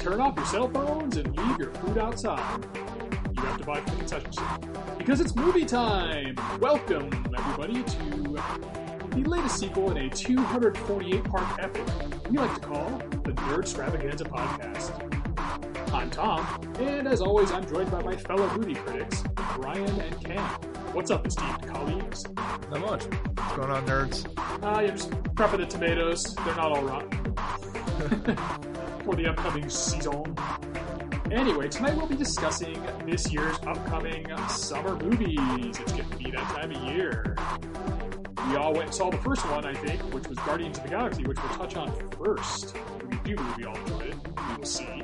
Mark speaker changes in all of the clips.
Speaker 1: turn off your cell phones and leave your food outside. You have to buy food concessions because it's movie time. Welcome everybody to the latest sequel in a 248 part epic we like to call the Nerd Extravaganza Podcast. I'm Tom, and as always, I'm joined by my fellow movie critics, Brian and Cam. What's up, esteemed colleagues?
Speaker 2: Not much.
Speaker 3: What's going on, nerds?
Speaker 1: Uh, yeah, just prepping the tomatoes. They're not all rotten. For the upcoming season. Anyway, tonight we'll be discussing this year's upcoming summer movies. It's going to be that time of year. We all went and saw the first one, I think, which was Guardians of the Galaxy, which we'll touch on first. We do believe we all enjoyed it. We will see.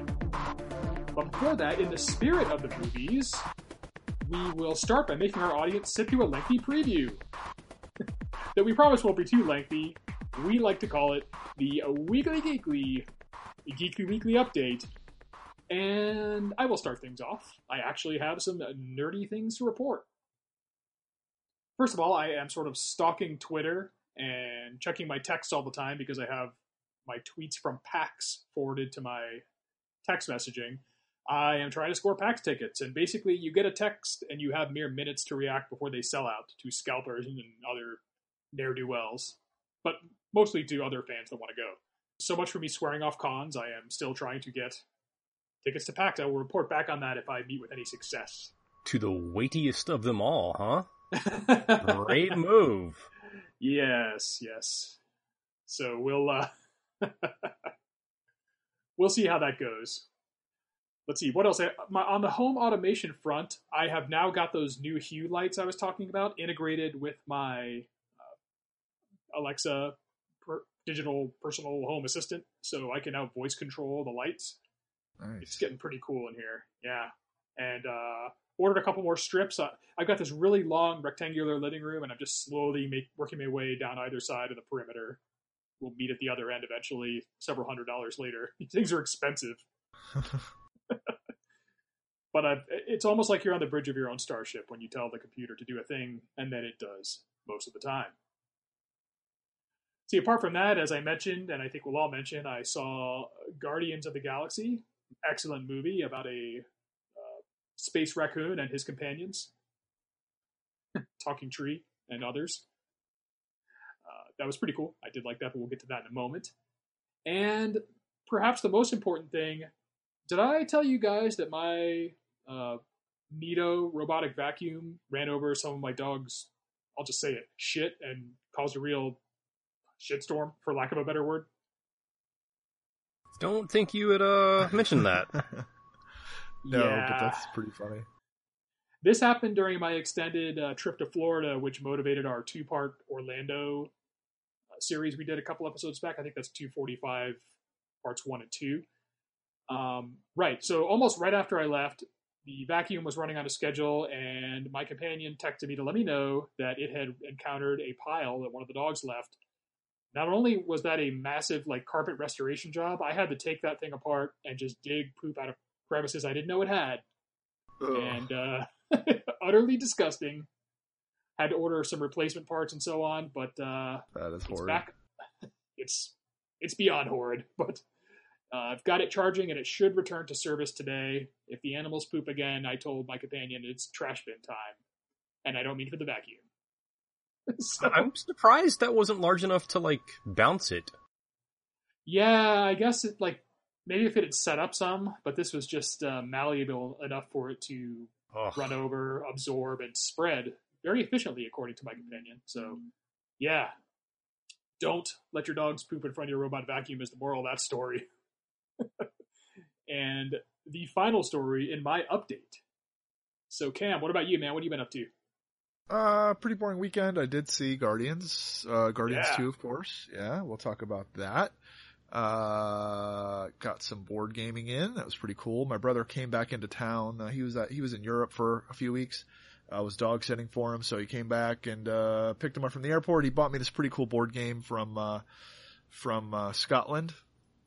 Speaker 1: But before that, in the spirit of the movies, we will start by making our audience sit through a lengthy preview. that we promise won't be too lengthy. We like to call it the Weekly Geekly, Geekly Weekly Update. And I will start things off. I actually have some nerdy things to report. First of all, I am sort of stalking Twitter and checking my texts all the time because I have my tweets from PAX forwarded to my text messaging. I am trying to score PAX tickets, and basically, you get a text and you have mere minutes to react before they sell out to scalpers and other ne'er do wells, but mostly to other fans that want to go. So much for me swearing off cons. I am still trying to get tickets to PAX. I will report back on that if I meet with any success.
Speaker 2: To the weightiest of them all, huh? Great move.
Speaker 1: Yes, yes. So we'll uh we'll see how that goes. Let's see what else. I, my, on the home automation front, I have now got those new Hue lights I was talking about integrated with my uh, Alexa digital personal home assistant, so I can now voice control the lights.
Speaker 3: Nice.
Speaker 1: It's getting pretty cool in here. Yeah, and uh, ordered a couple more strips. Uh, I've got this really long rectangular living room, and I'm just slowly make, working my way down either side of the perimeter. We'll meet at the other end eventually, several hundred dollars later. Things are expensive. but I've, it's almost like you're on the bridge of your own starship when you tell the computer to do a thing, and then it does most of the time. See, apart from that, as I mentioned, and I think we'll all mention, I saw Guardians of the Galaxy, excellent movie about a uh, space raccoon and his companions, Talking Tree and others. Uh, that was pretty cool. I did like that, but we'll get to that in a moment. And perhaps the most important thing did I tell you guys that my uh, Neato robotic vacuum ran over some of my dog's, I'll just say it, shit, and caused a real shitstorm, for lack of a better word?
Speaker 2: Don't think you had uh, mentioned that.
Speaker 3: no,
Speaker 1: Yeah.
Speaker 3: but that's pretty funny.
Speaker 1: This happened during my extended uh, trip to Florida, which motivated our two part Orlando uh, series we did a couple episodes back. I think that's 245 parts one and two. Um, right. So almost right after I left, the vacuum was running on a schedule, and my companion texted me to let me know that it had encountered a pile that one of the dogs left. Not only was that a massive like carpet restoration job, I had to take that thing apart and just dig poop out of crevices I didn't know it had
Speaker 3: Ugh.
Speaker 1: and uh, utterly disgusting. Had to order some replacement parts and so on, but uh,
Speaker 3: that is
Speaker 1: it's
Speaker 3: horrid.
Speaker 1: back. It's it's beyond horrid, but uh, I've got it charging and it should return to service today. If the animals poop again, I told my companion it's trash bin time, and I don't mean for the vacuum. So,
Speaker 2: I'm surprised that wasn't large enough to like bounce it.
Speaker 1: yeah, I guess it like maybe if it had set up some, but this was just uh, malleable enough for it to
Speaker 2: Ugh.
Speaker 1: run over, absorb, and spread very efficiently, according to my companion. So, yeah, don't let your dogs poop in front of your robot vacuum is the moral of that story. and the final story in my update. So, Cam, what about you, man? What have you been up to?
Speaker 3: Uh, pretty boring weekend. I did see Guardians, uh, Guardians
Speaker 1: Yeah.
Speaker 3: 2, of course. Yeah, we'll talk about that. Uh, got some board gaming in. That was pretty cool. My brother came back into town. Uh, he was at, he was in Europe for a few weeks. I was dog sitting for him, so he came back and uh, picked him up from the airport. He bought me this pretty cool board game from uh, from uh, Scotland.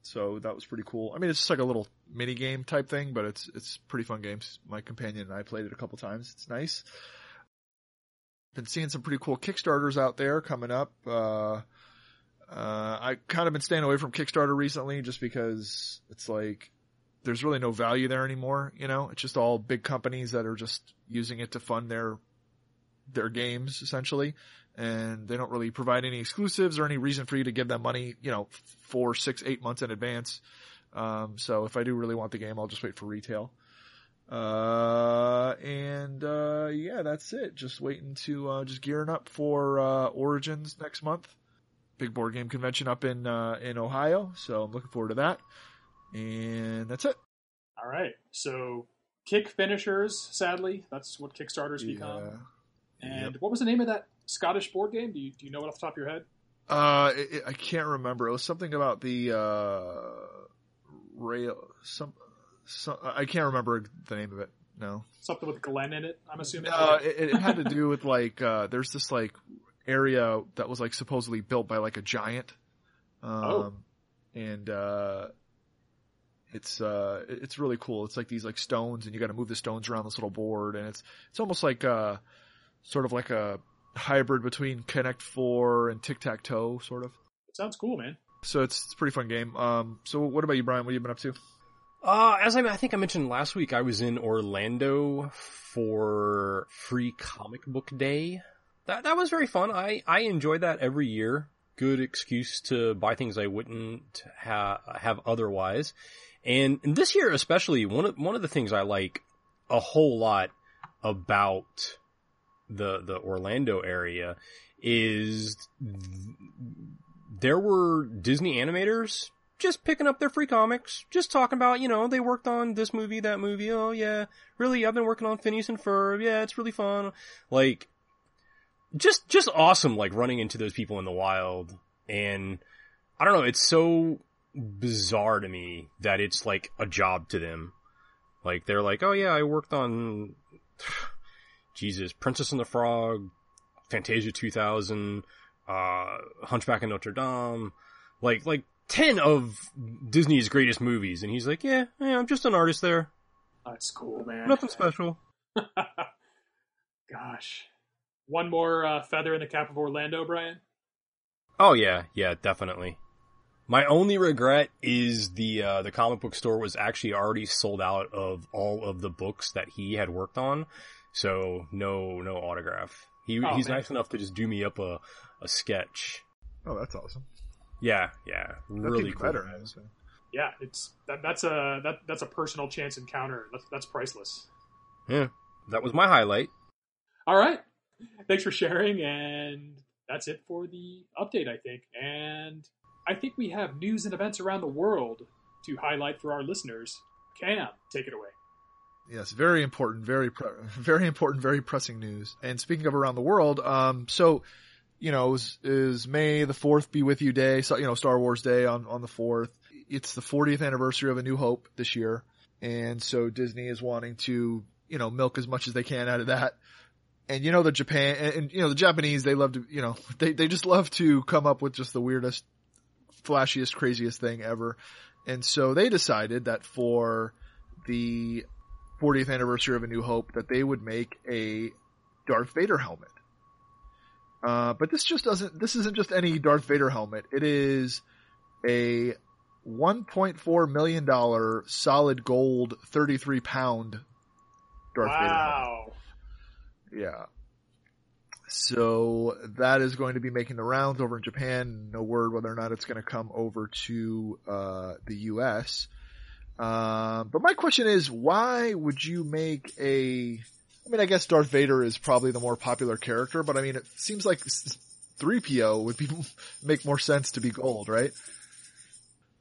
Speaker 3: So that was pretty cool. I mean, it's just like a little mini game type thing, but it's it's pretty fun games. My companion and I played it a couple times. It's nice. Been seeing some pretty cool Kickstarters out there coming up. Uh, uh, I kind of been staying away from Kickstarter recently just because it's like there's really no value there anymore. You know, it's just all big companies that are just using it to fund their their games essentially, and they don't really provide any exclusives or any reason for you to give them money. You know, four, six, eight months in advance. Um, so if I do really want the game, I'll just wait for retail. Uh, and, uh, yeah, that's it. Just waiting to, uh, just gearing up for, uh, Origins next month. Big board game convention up in, uh, in Ohio. So I'm looking forward to that. And that's it.
Speaker 1: All right. So kick finishers, sadly, that's what Kickstarters become. And
Speaker 3: Yep.
Speaker 1: what was the name of that Scottish board game? Do you, do you know it off the top of your head?
Speaker 3: Uh, it, it- I can't remember. It was something about the, uh, rail, some, some, I can't remember the name of it. No.
Speaker 1: Something with Glenn in it, I'm assuming.
Speaker 3: No, it, it had to do with like uh there's this like area that was like supposedly built by like a giant. Um
Speaker 1: Oh.
Speaker 3: and uh it's uh it's really cool. It's like these like stones and you got to move the stones around this little board and it's it's almost like uh sort of like a hybrid between Connect 4 and Tic-Tac-Toe sort of.
Speaker 1: It sounds cool, man.
Speaker 3: So it's it's a pretty fun game. Um so what about you Brian? What have you been up to?
Speaker 2: Uh, as I, I think I mentioned last week, I was in Orlando for Free Comic Book Day. That that was very fun. I I enjoy that every year. Good excuse to buy things I wouldn't ha- have otherwise. And, and this year especially, one of one of the things I like a whole lot about the the Orlando area is th- there were Disney animators just picking up their free comics, just talking about, you know, they worked on this movie, that movie. Oh yeah, really, I've been working on Phineas and Ferb. Yeah, it's really fun. Like, just, just awesome, like running into those people in the wild. And I don't know, it's so bizarre to me that it's like a job to them. Like, they're like, oh yeah, I worked on, Jesus, Princess and the Frog, Fantasia 2000, uh, Hunchback of Notre Dame, like, like, 10 of Disney's greatest movies. And he's like, yeah, yeah, I'm just an artist there.
Speaker 1: That's cool, man.
Speaker 2: Nothing special.
Speaker 1: Gosh. One more uh, feather in the cap of Orlando, Brian.
Speaker 2: Oh yeah, yeah, definitely. My only regret is the uh, the comic book store was actually already sold out of all of the books that he had worked on, so no no autograph. He
Speaker 1: Oh,
Speaker 2: he's
Speaker 1: man.
Speaker 2: nice enough to just do me up a a sketch.
Speaker 3: Oh, that's awesome.
Speaker 2: Yeah, yeah, really cool.
Speaker 3: better. honestly.
Speaker 1: Yeah, it's that, that's a that, that's a personal chance encounter. That's that's priceless.
Speaker 2: Yeah, that was my highlight.
Speaker 1: All right. Thanks for sharing, and that's it for the update, I think. And I think we have news and events around the world to highlight for our listeners. Cam, take it away.
Speaker 3: Yes, very important, very pre- very important, very pressing news. And speaking of around the world, um, so you know, is, is May the fourth be with you day? So you know, Star Wars Day on on the fourth. It's the 40th anniversary of A New Hope this year, and so Disney is wanting to you know milk as much as they can out of that. And you know the Japan and, and you know the Japanese, they love to you know they they just love to come up with just the weirdest, flashiest, craziest thing ever. And so they decided that for the 40th anniversary of A New Hope that they would make a Darth Vader helmet. Uh, but this just doesn't, this isn't just any Darth Vader helmet. It is a $1.4 million solid gold 33 pound Darth Vader helmet.
Speaker 1: wow.
Speaker 3: Yeah. So that is going to be making the rounds over in Japan. No word whether or not it's going to come over to uh, the U.S. Um, but my question is, why would you make a? I mean, I guess Darth Vader is probably the more popular character, but I mean, it seems like 3PO would be make more sense to be gold, right?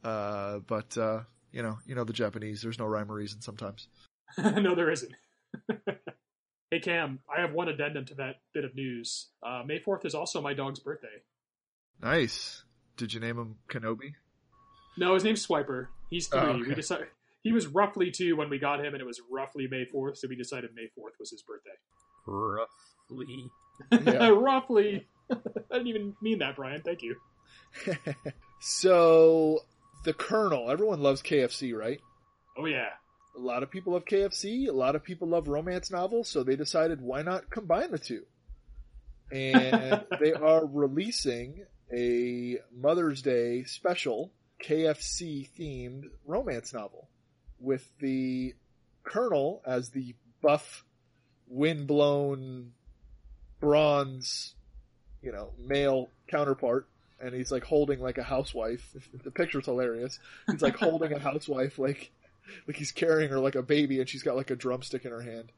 Speaker 3: Uh, but uh, you know, you know the Japanese. There's no rhyme or reason sometimes.
Speaker 1: no, there isn't. hey, Cam, I have one addendum to that bit of news. Uh, May 4th is also my dog's birthday.
Speaker 3: Nice. Did you name him Kenobi?
Speaker 1: No, his name's Swiper. He's three.
Speaker 3: Oh,
Speaker 1: We decided he was roughly two when we got him, and it was roughly May 4th, so we decided May 4th was his birthday.
Speaker 2: Roughly.
Speaker 3: Yeah.
Speaker 1: roughly. I didn't even mean that, Brian. Thank you.
Speaker 3: so the Colonel, everyone loves KFC, right?
Speaker 1: Oh yeah.
Speaker 3: A lot of people love KFC. A lot of people love romance novels. So they decided why not combine the two? And they are releasing a Mother's Day special KFC themed romance novel. With the Colonel as the buff, windblown, bronze, you know, male counterpart. And he's like holding like a housewife. The picture's hilarious. He's like holding a housewife, like like he's carrying her like a baby, and she's got like a drumstick in her hand.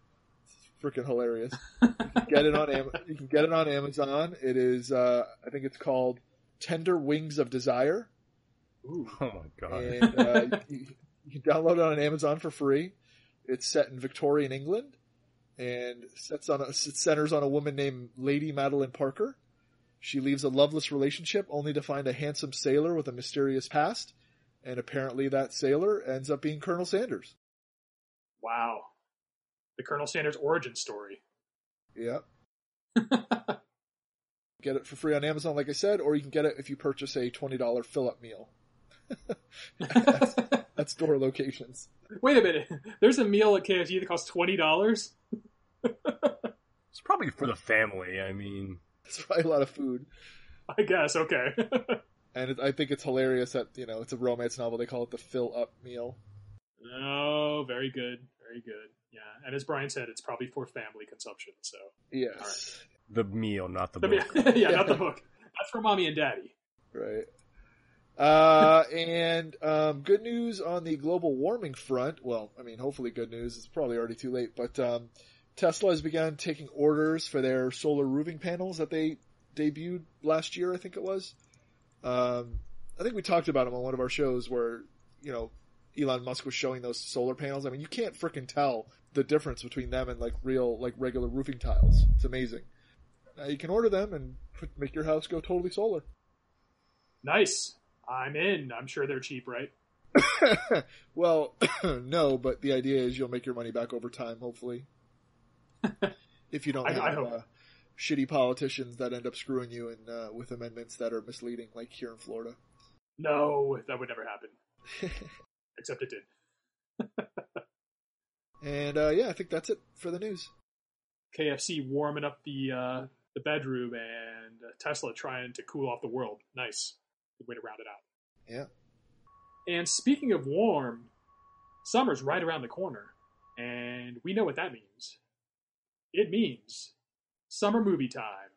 Speaker 3: It's freaking hilarious. You can get it on Am- you can get it on Amazon. It is uh, I think it's called Tender Wings of Desire,
Speaker 1: Ooh.
Speaker 2: Oh my god.
Speaker 3: and uh, you, you can download it on Amazon for free. It's set in Victorian England, and sets on a, it centers on a woman named Lady Madeline Parker. She leaves a loveless relationship only to find a handsome sailor with a mysterious past, and apparently that sailor ends up being Colonel Sanders.
Speaker 1: Wow. The Colonel Sanders origin story.
Speaker 3: Yep. get it for free on Amazon, like I said, or you can get it if you purchase a twenty dollar fill up meal store locations.
Speaker 1: Wait a minute. There's a meal at KFC that costs twenty dollars.
Speaker 2: It's probably for the family. I mean,
Speaker 3: It's probably a lot of food.
Speaker 1: I guess. Okay.
Speaker 3: And it, I think it's hilarious that, you know, it's a romance novel. They call it the fill up meal.
Speaker 1: oh, very good. Very good. Yeah. And as Brian said, it's probably for family consumption. So.
Speaker 3: Yes.
Speaker 2: the meal, not the
Speaker 1: The
Speaker 2: book.
Speaker 1: me- yeah, not the book. That's for mommy and daddy.
Speaker 3: Right. Uh, and um, good news on the global warming front. Well, I mean, hopefully good news. It's probably already too late, but um, Tesla has begun taking orders for their solar roofing panels that they debuted last year. I think it was. Um, I think we talked about them on one of our shows where you know Elon Musk was showing those solar panels. I mean, you can't freaking tell the difference between them and like real like regular roofing tiles. It's amazing. Now you can order them and put, make your house go totally solar.
Speaker 1: Nice. I'm in. I'm sure they're cheap, right?
Speaker 3: well, no, but the idea is you'll make your money back over time, hopefully. if you don't
Speaker 1: I-
Speaker 3: have
Speaker 1: I
Speaker 3: uh, shitty politicians that end up screwing you in, uh, with amendments that are misleading, like here in Florida.
Speaker 1: No, that would never happen. Except it did.
Speaker 3: and uh, yeah, I think that's it for the news.
Speaker 1: KFC warming up the uh, the bedroom and Tesla trying to cool off the world. Nice. Good way to round it out.
Speaker 3: Yeah.
Speaker 1: And speaking of warm, summer's right around the corner, and we know what that means. It means summer movie time.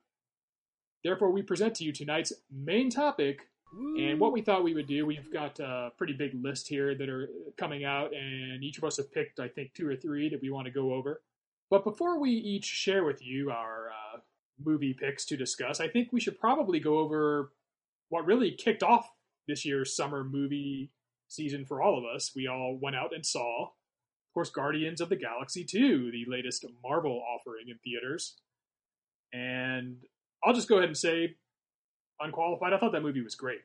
Speaker 1: Therefore, we present to you tonight's main topic and what we thought we would do. We've got a pretty big list here that are coming out, and each of us have picked, I think, two or three that we want to go over. But before we each share with you our uh, movie picks to discuss, I think we should probably go over what really kicked off this year's summer movie season for all of us. We all went out and saw, of course, Guardians of the Galaxy 2, the latest Marvel offering in theaters. And I'll just go ahead and say, unqualified, I thought that movie was great.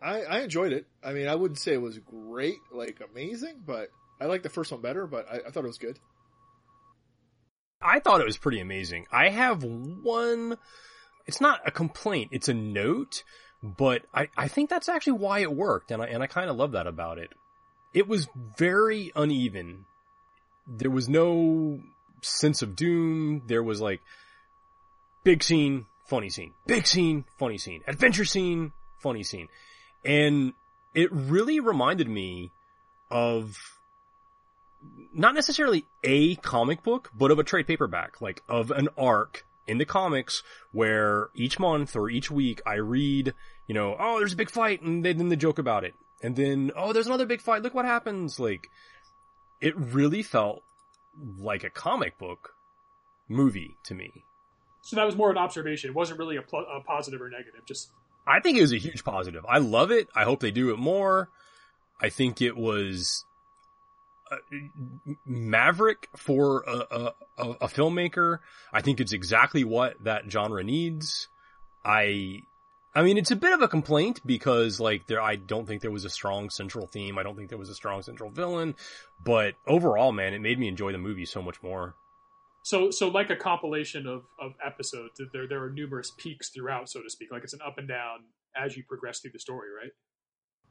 Speaker 3: I, I enjoyed it. I mean, I wouldn't say it was great, like amazing, but I like the first one better, but I, I thought it was good.
Speaker 2: I thought it was pretty amazing. I have one, it's not a complaint, it's a note, but I, I think that's actually why it worked, and I, and I kind of love that about it. It was very uneven. There was no sense of doom. There was like, big scene, funny scene, big scene, funny scene, adventure scene, funny scene. And it really reminded me of not necessarily a comic book, but of a trade paperback, like of an arc in the comics where each month or each week I read, you know, oh, there's a big fight and then they joke about it. And then, oh, there's another big fight. Look what happens. Like, it really felt like a comic book movie to me.
Speaker 1: So that was more an observation. It wasn't really a, pl- a positive or negative. Just
Speaker 2: I think it was a huge positive. I love it. I hope they do it more. I think it was Uh, maverick for a, a, a, a filmmaker. I think it's exactly what that genre needs. I, I mean, it's a bit of a complaint because like there, I don't think there was a strong central theme. I don't think there was a strong central villain, but overall, man, it made me enjoy the movie so much more.
Speaker 1: so so like a compilation of, of episodes. There there are numerous peaks throughout, so to speak. Like it's an up and down as you progress through the story, right?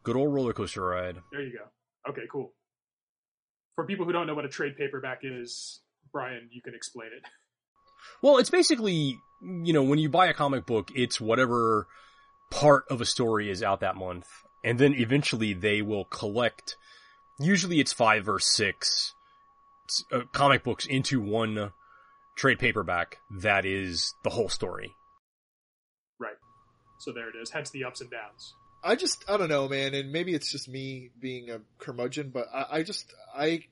Speaker 2: Good old roller coaster ride.
Speaker 1: There you go. Okay, cool. For people who don't know what a trade paperback is, Brian, you can explain it.
Speaker 2: Well, it's basically, you know, when you buy a comic book, it's whatever part of a story is out that month. And then eventually they will collect, Usually it's five or six uh, comic books into one trade paperback that is the whole story.
Speaker 1: Right. So there it is. Hence the ups and downs.
Speaker 3: I just, I don't know, man, and maybe it's just me being a curmudgeon, but I, I just, I,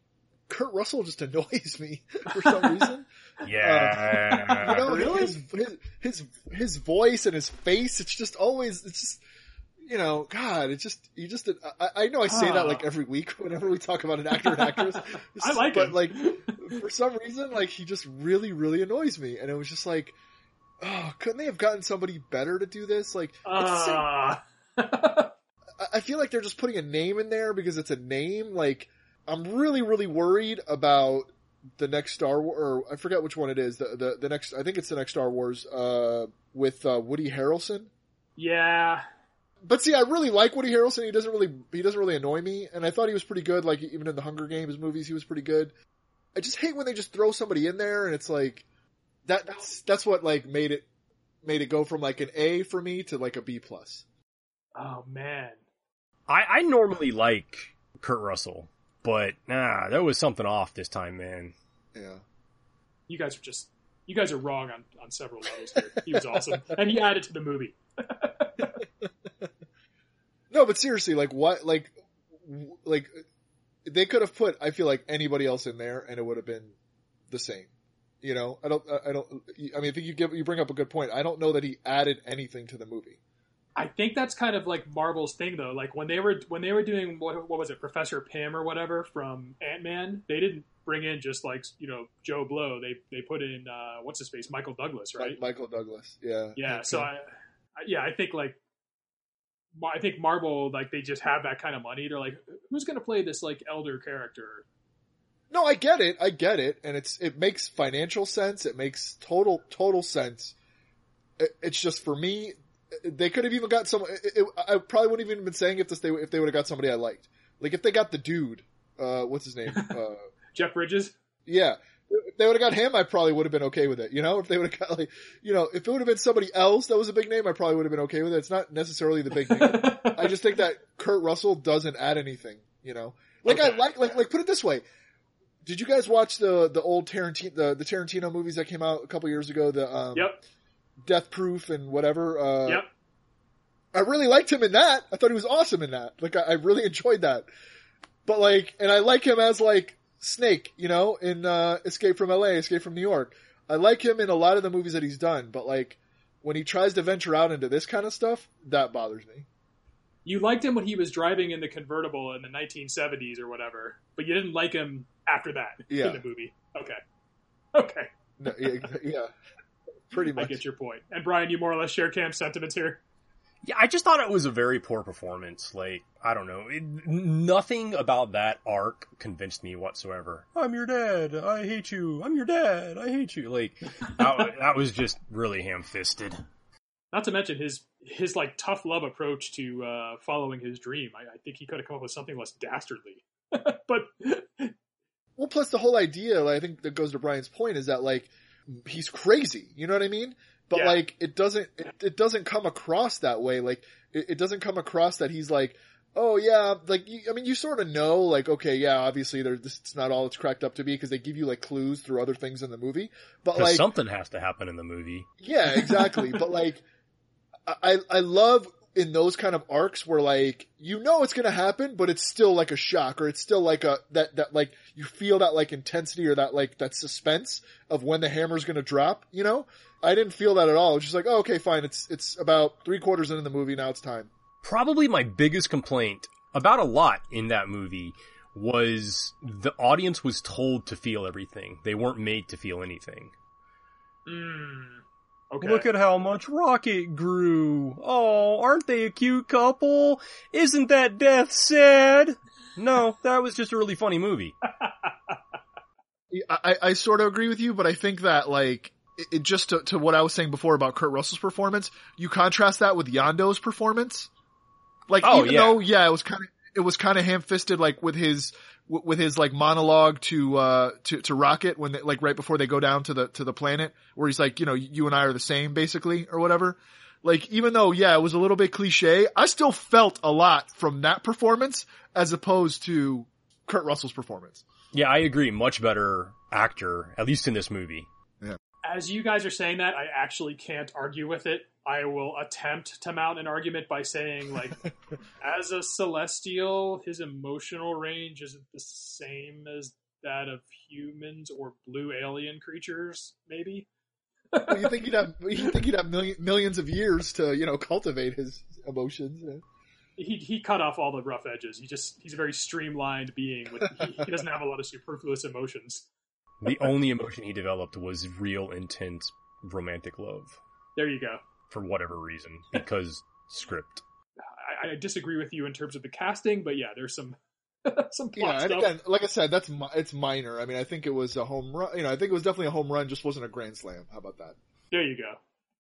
Speaker 3: Kurt Russell just annoys me for some reason.
Speaker 2: Yeah.
Speaker 3: Uh, you know,
Speaker 1: Really?
Speaker 3: his, his, his, his voice and his face, it's just always, it's just, you know, God, it's just, you just, I, I know I say that
Speaker 1: Ah.
Speaker 3: like every week whenever we talk about an actor and actress.
Speaker 1: I like
Speaker 3: but
Speaker 1: him.
Speaker 3: like, for some reason, like, he just really, really annoys me. And it was just like, oh, couldn't they have gotten somebody better to do this? Like, it's the same
Speaker 1: Ah.
Speaker 3: I- I feel like they're just putting a name in there because it's a name. Like, I'm really, really worried about the next Star Wars, or I forget which one it is. The, the, the next, I think it's the next Star Wars, uh, with, uh, Woody Harrelson.
Speaker 1: yeah.
Speaker 3: But see, I really like Woody Harrelson. He doesn't really, he doesn't really annoy me. And I thought he was pretty good. Like, even in the Hunger Games movies, he was pretty good. I just hate when they just throw somebody in there and it's like, that, that's, that's what like made it, made it go from like an A for me to like a B plus.
Speaker 1: Oh man.
Speaker 2: I, I normally like Kurt Russell, but nah, there was something off this time, man.
Speaker 3: Yeah.
Speaker 1: You guys are just you guys are wrong on, on several levels here. He was awesome. and he added to the movie.
Speaker 3: No, but seriously, like what, like, like they could have put, I feel like anybody else in there and it would have been the same. You know, I don't, I don't, I mean, I think you give, you bring up a good point. I don't know that he added anything to the movie.
Speaker 1: I think that's kind of like Marvel's thing though. Like when they were when they were doing what what was it, Professor Pym or whatever from Ant Man, they didn't bring in just like you know Joe Blow. They they put in uh, what's his face, Michael Douglas, right?
Speaker 3: Michael Douglas. Yeah.
Speaker 1: yeah. So I, I yeah, I think like I think Marvel like they just have that kind of money. They're like, who's going to play this like elder character?
Speaker 3: No, I get it. I get it. And it's, it makes financial sense. It makes total, total sense. It, it's just for me, they could have even got some, it, it, I probably wouldn't even have been saying if this, they, if they would have got somebody I liked. Like if they got the dude, uh, what's his name? Uh,
Speaker 1: Jeff Bridges.
Speaker 3: Yeah. If they would have got him, I probably would have been okay with it. You know, if they would have got like, you know, if it would have been somebody else that was a big name, I probably would have been okay with it. It's not necessarily the big name. I just think that Kurt Russell doesn't add anything, you know? Like I like, like, like put it this way. Did you guys watch the, the old Tarantino, the, the Tarantino movies that came out a couple years ago? The, um,
Speaker 1: yep.
Speaker 3: Death Proof and whatever, uh,
Speaker 1: Yep.
Speaker 3: I really liked him in that. I thought he was awesome in that. Like I, I really enjoyed that. But like, and I like him as like Snake, you know, in uh, Escape from L.A., Escape from New York. I like him in a lot of the movies that he's done, but like when he tries to venture out into this kind of stuff, that bothers me.
Speaker 1: You liked him when he was driving in the convertible in the 1970s or whatever, but you didn't like him after that
Speaker 3: Yeah.
Speaker 1: in the movie. Okay. Okay.
Speaker 3: No, yeah, yeah, pretty
Speaker 1: I get your point. And Brian, you more or less share Cam's sentiments here.
Speaker 2: Yeah, I just thought it was a very poor performance. Like, I don't know. It, nothing about that arc convinced me whatsoever. I'm your dad. I hate you. I'm your dad. I hate you. Like, that, that was just really ham-fisted.
Speaker 1: Not to mention his his like tough love approach to uh, following his dream. I, I think he could have come up with something less dastardly. but
Speaker 3: Well, plus the whole idea, like, I think that goes to Brian's point, is that like he's crazy. You know what I mean? But
Speaker 1: Yeah.
Speaker 3: like it doesn't it, it doesn't come across that way. Like it, it doesn't come across that he's like, oh yeah, like you, I mean, you sort of know, like okay, yeah, obviously there's this, it's not all it's cracked up to be because they give you like clues through other things in the movie. But like,
Speaker 2: something has to happen in the movie.
Speaker 3: yeah, exactly. but like, I I love in those kind of arcs where like you know it's gonna happen, but it's still like a shock, or it's still like a that that like you feel that like intensity or that like that suspense of when the hammer's gonna drop. You know, I didn't feel that at all. It's just like, oh, okay, fine. It's it's about three quarters into the movie now. It's time.
Speaker 2: Probably my biggest complaint about a lot in that movie was the audience was told to feel everything. They weren't made to feel anything.
Speaker 1: mm, okay.
Speaker 2: Look at how much Rocket grew. Oh, aren't they a cute couple? Isn't that death sad? No, that was just a really funny movie.
Speaker 3: I, I sort of agree with you, but I think that like it, it just to, to what I was saying before about Kurt Russell's performance, you contrast that with Yondu's performance. Like
Speaker 2: Oh,
Speaker 3: even
Speaker 2: yeah.
Speaker 3: though yeah, it was kind of it was kind of ham-fisted like with his w- with his like monologue to uh to to Rocket when they, like right before they go down to the to the planet where he's like, you know, you and I are the same basically or whatever. Like even though yeah, it was a little bit cliche, I still felt a lot from that performance as opposed to Kurt Russell's performance.
Speaker 2: Yeah, I agree. Much better actor, at least in this movie. Yeah.
Speaker 1: As you guys are saying that, I actually can't argue with it. I will attempt to mount an argument by saying, like, as a celestial, his emotional range isn't the same as that of humans or blue alien creatures, maybe.
Speaker 3: Well, you think he'd have you think he'd have million, millions of years to you know cultivate his emotions. yeah.
Speaker 1: He he cut off all the rough edges. He just he's a very streamlined being. With he, he doesn't have a lot of superfluous emotions.
Speaker 2: The only emotion he developed was real intense romantic love
Speaker 1: There you go.
Speaker 2: For whatever reason, because script.
Speaker 1: I, I disagree with you in terms of the casting, but yeah, there's some some
Speaker 3: Yeah,
Speaker 1: plot
Speaker 3: and
Speaker 1: stuff.
Speaker 3: again, like I said, that's mi- it's minor. I mean, I think it was a home run. You know, I think it was definitely a home run. Just wasn't a grand slam. How about that?
Speaker 1: There you go.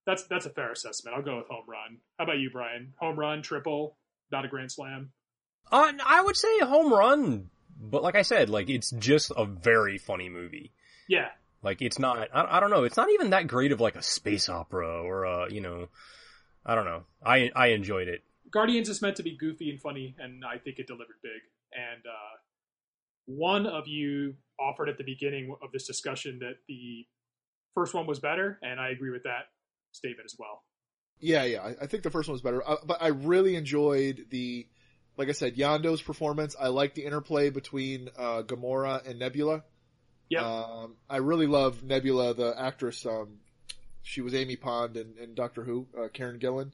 Speaker 1: That's that's a fair assessment. I'll go with home run. How about you, Brian? Home run, triple, not a grand slam.
Speaker 2: Uh, I would say home run, but like I said, like it's just a very funny movie.
Speaker 1: Yeah,
Speaker 2: Like it's not, I, I don't know, it's not even that great of like a space opera or a, you know, I don't know. I I enjoyed it.
Speaker 1: Guardians is meant to be goofy and funny, and I think it delivered big. And uh, one of you offered at the beginning of this discussion that the first one was better, and I agree with that statement as well.
Speaker 3: Yeah, yeah. I, I think the first one was better, uh, but I really enjoyed the, like I said, Yondu's performance. I like the interplay between uh, Gamora and Nebula.
Speaker 1: Yep.
Speaker 3: Um, I really love Nebula, the actress. Um, she was Amy Pond and, and Doctor Who, uh, Karen Gillan.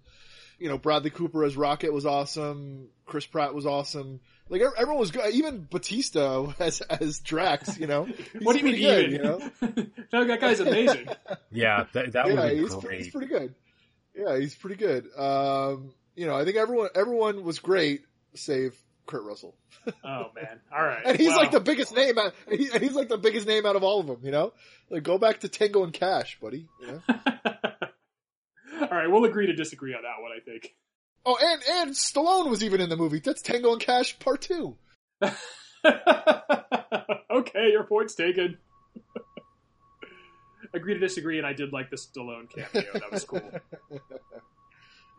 Speaker 3: You know, Bradley Cooper as Rocket was awesome. Chris Pratt was awesome. Like everyone was good. Even Bautista as as Drax. You know, He's
Speaker 1: what do you mean,
Speaker 3: pretty good,
Speaker 1: even?
Speaker 3: You know,
Speaker 1: no, that guy's amazing.
Speaker 2: Yeah, that, that
Speaker 3: yeah,
Speaker 2: would be
Speaker 3: he's,
Speaker 2: great.
Speaker 3: he's pretty good. Yeah, he's pretty good. Um, you know, I think everyone everyone was great, save Kurt Russell,
Speaker 1: oh man, all right.
Speaker 3: and he's
Speaker 1: Well,
Speaker 3: like the biggest name. Out, and he- and he's like the biggest name out of all of them. You know, like go back to Tango and Cash, buddy. You know?
Speaker 1: all right, we'll agree to disagree on that one. I think.
Speaker 3: oh, and and Stallone was even in the movie. That's Tango and Cash Part Two.
Speaker 1: okay, your point's taken. Agree to disagree, and I did like the Stallone cameo. That was cool.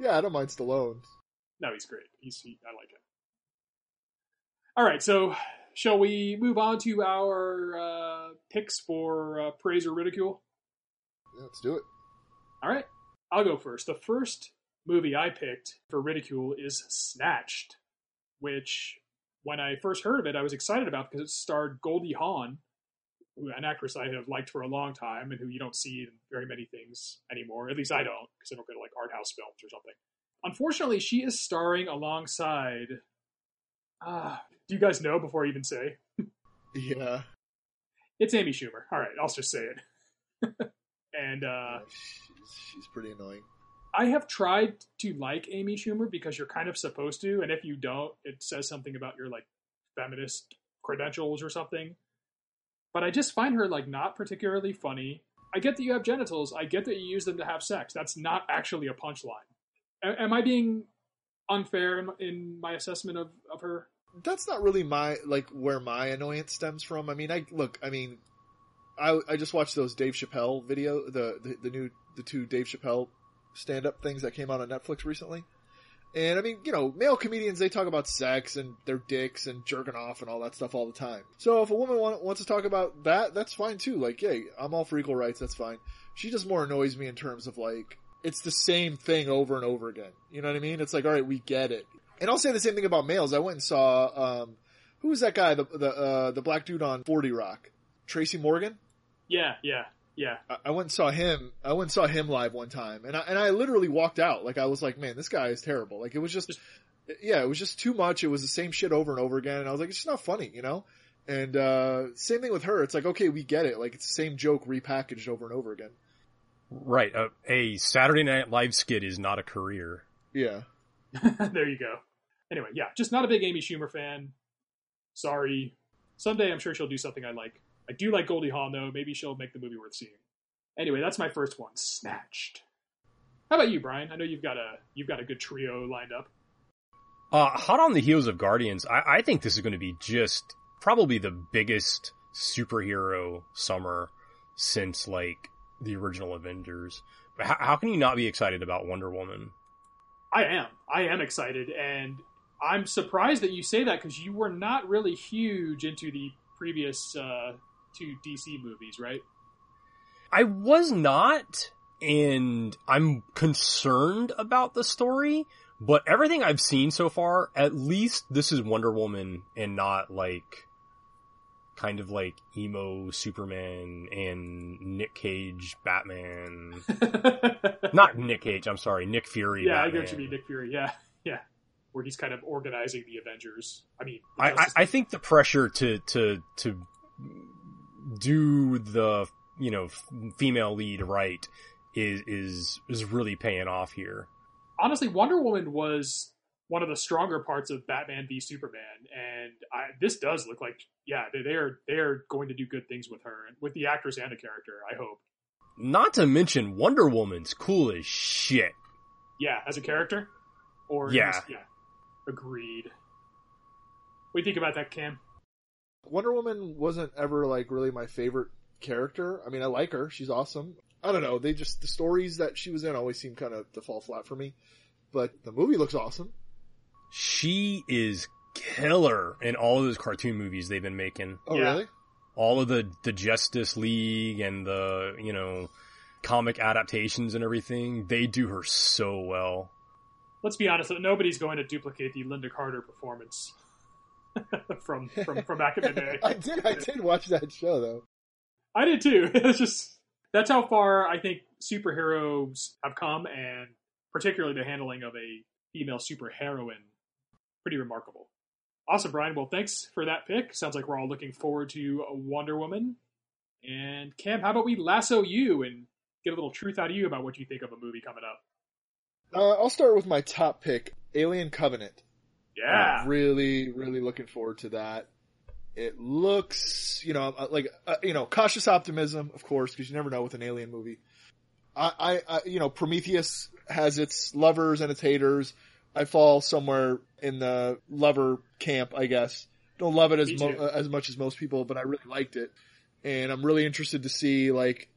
Speaker 3: yeah, I don't mind Stallone.
Speaker 1: No, he's great. He's he, I like it. All right, so shall we move on to our uh, picks for uh, praise or ridicule?
Speaker 3: Yeah, let's do it.
Speaker 1: All right, I'll go first. The first movie I picked for ridicule is Snatched, which when I first heard of it, I was excited about because it starred Goldie Hawn, an actress I have liked for a long time and who you don't see in very many things anymore. At least I don't, because I don't go to like art house films or something. Unfortunately, she is starring alongside. Ah, do you guys know before I even say?
Speaker 3: Yeah,
Speaker 1: It's Amy Schumer. All right, I'll just say it. and uh,
Speaker 3: Yeah, she's, she's pretty annoying.
Speaker 1: I have tried to like Amy Schumer because you're kind of supposed to, and if you don't, it says something about your like feminist credentials or something. But I just find her like not particularly funny. I get that you have genitals. I get that you use them to have sex. That's not actually a punchline. A- am I being unfair in, in my assessment of, of her?
Speaker 3: that's not really my like where my annoyance stems from. I mean, I look, I mean, I I just watched those Dave Chappelle video, the the, the new the two Dave Chappelle stand up things that came out on Netflix recently. And I mean, you know, male comedians they talk about sex and their dicks and jerking off and all that stuff all the time. So if a woman want, wants to talk about that, that's fine too. Like, hey, I'm all for equal rights. That's fine. She just more annoys me in terms of like it's the same thing over and over again. You know what I mean? It's like, all right, we get it. And I'll say the same thing about males. I went and saw um, who was that guy, the the uh, the black dude on Forty Rock, Tracy Morgan.
Speaker 1: Yeah, yeah, yeah.
Speaker 3: I, I went and saw him. I went and saw him live one time, and I and I literally walked out. Like I was like, man, this guy is terrible. Like it was just, yeah, it was just too much. It was the same shit over and over again, and I was like, it's just not funny, you know. And uh, same thing with her. It's like, okay, we get it. Like it's the same joke repackaged over and over again.
Speaker 2: Right. A, a Saturday Night Live skit is not a career.
Speaker 3: Yeah.
Speaker 1: there you go. Anyway, yeah, just not a big Amy Schumer fan. Sorry. Someday I'm sure she'll do something I like. I do like Goldie Hawn though. Maybe she'll make the movie worth seeing. Anyway, that's my first one, Snatched. How about you, Brian? I know you've got a you've got a good trio lined up.
Speaker 2: Uh, hot on the heels of Guardians, I, I think this is going to be just probably the biggest superhero summer since like the original Avengers. How, how can you not be excited about Wonder Woman?
Speaker 1: I am. I am excited, and I'm surprised that you say that because you were not really huge into the previous uh, two DC movies, right?
Speaker 2: I was not, and I'm concerned about the story, but everything I've seen so far, at least this is Wonder Woman and not like kind of like emo Superman and Nick Cage Batman. not Nick Cage, I'm sorry, Nick Fury.
Speaker 1: yeah, I
Speaker 2: Batman.
Speaker 1: get what you mean, Nick Fury. Yeah, yeah, where he's kind of organizing the Avengers. I mean,
Speaker 2: I, I, I think the pressure to to to do the you know female lead right is is is really paying off here.
Speaker 1: honestly, Wonder Woman was one of the stronger parts of Batman v Superman, and I, this does look like, yeah, they, they are they are going to do good things with her, and with the actress and the character. I hope.
Speaker 2: Not to mention Wonder Woman's cool as shit.
Speaker 1: Yeah, as a character, or
Speaker 2: Yeah.
Speaker 1: just- yeah, agreed. What do you think about that, Cam?
Speaker 3: Wonder Woman wasn't ever like really my favorite character. I mean, I like her; she's awesome. I don't know. They just the stories that she was in always seem kind of to fall flat for me. But the movie looks awesome.
Speaker 2: She is killer in all of those cartoon movies they've been making.
Speaker 3: Oh,
Speaker 1: Yeah.
Speaker 3: really?
Speaker 2: All of the the Justice League and the you know comic adaptations and everything. They do her so well.
Speaker 1: Let's be honest; nobody's going to duplicate the Lynda Carter performance from from from back in the day.
Speaker 3: I did. I did watch that show though.
Speaker 1: I did too. It's just that's how far I think superheroes have come, and particularly the handling of a female superheroine, pretty remarkable. Awesome, Brian. Well, thanks for that pick. Sounds like we're all looking forward to Wonder Woman. And Cam, how about we lasso you and get a little truth out of you about what you think of a movie coming up?
Speaker 3: Uh, I'll start with my top pick, Alien Covenant.
Speaker 1: Yeah,
Speaker 3: I'm really, really looking forward to that. It looks, you know, uh, like uh, you know, cautious optimism, of course, because you never know with an alien movie. I, I, I, you know, Prometheus has its lovers and its haters. I fall somewhere in the lover camp, I guess. Don't love it as mo- as much as most people, but I really liked it, and I'm really interested to see like.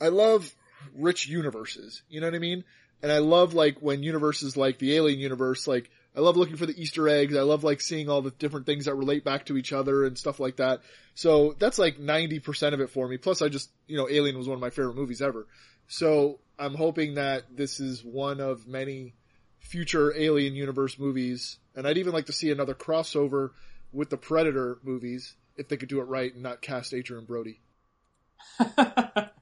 Speaker 3: I love rich universes. You know what I mean? And I love like when universes like the Alien universe, like I love looking for the Easter eggs. I love like seeing all the different things that relate back to each other and stuff like that. So that's like 90% of it for me. Plus I just, you know, Alien was one of my favorite movies ever. So I'm hoping that this is one of many future Alien universe movies. And I'd even like to see another crossover with the Predator movies if they could do it right and not cast Adrien Brody.
Speaker 1: not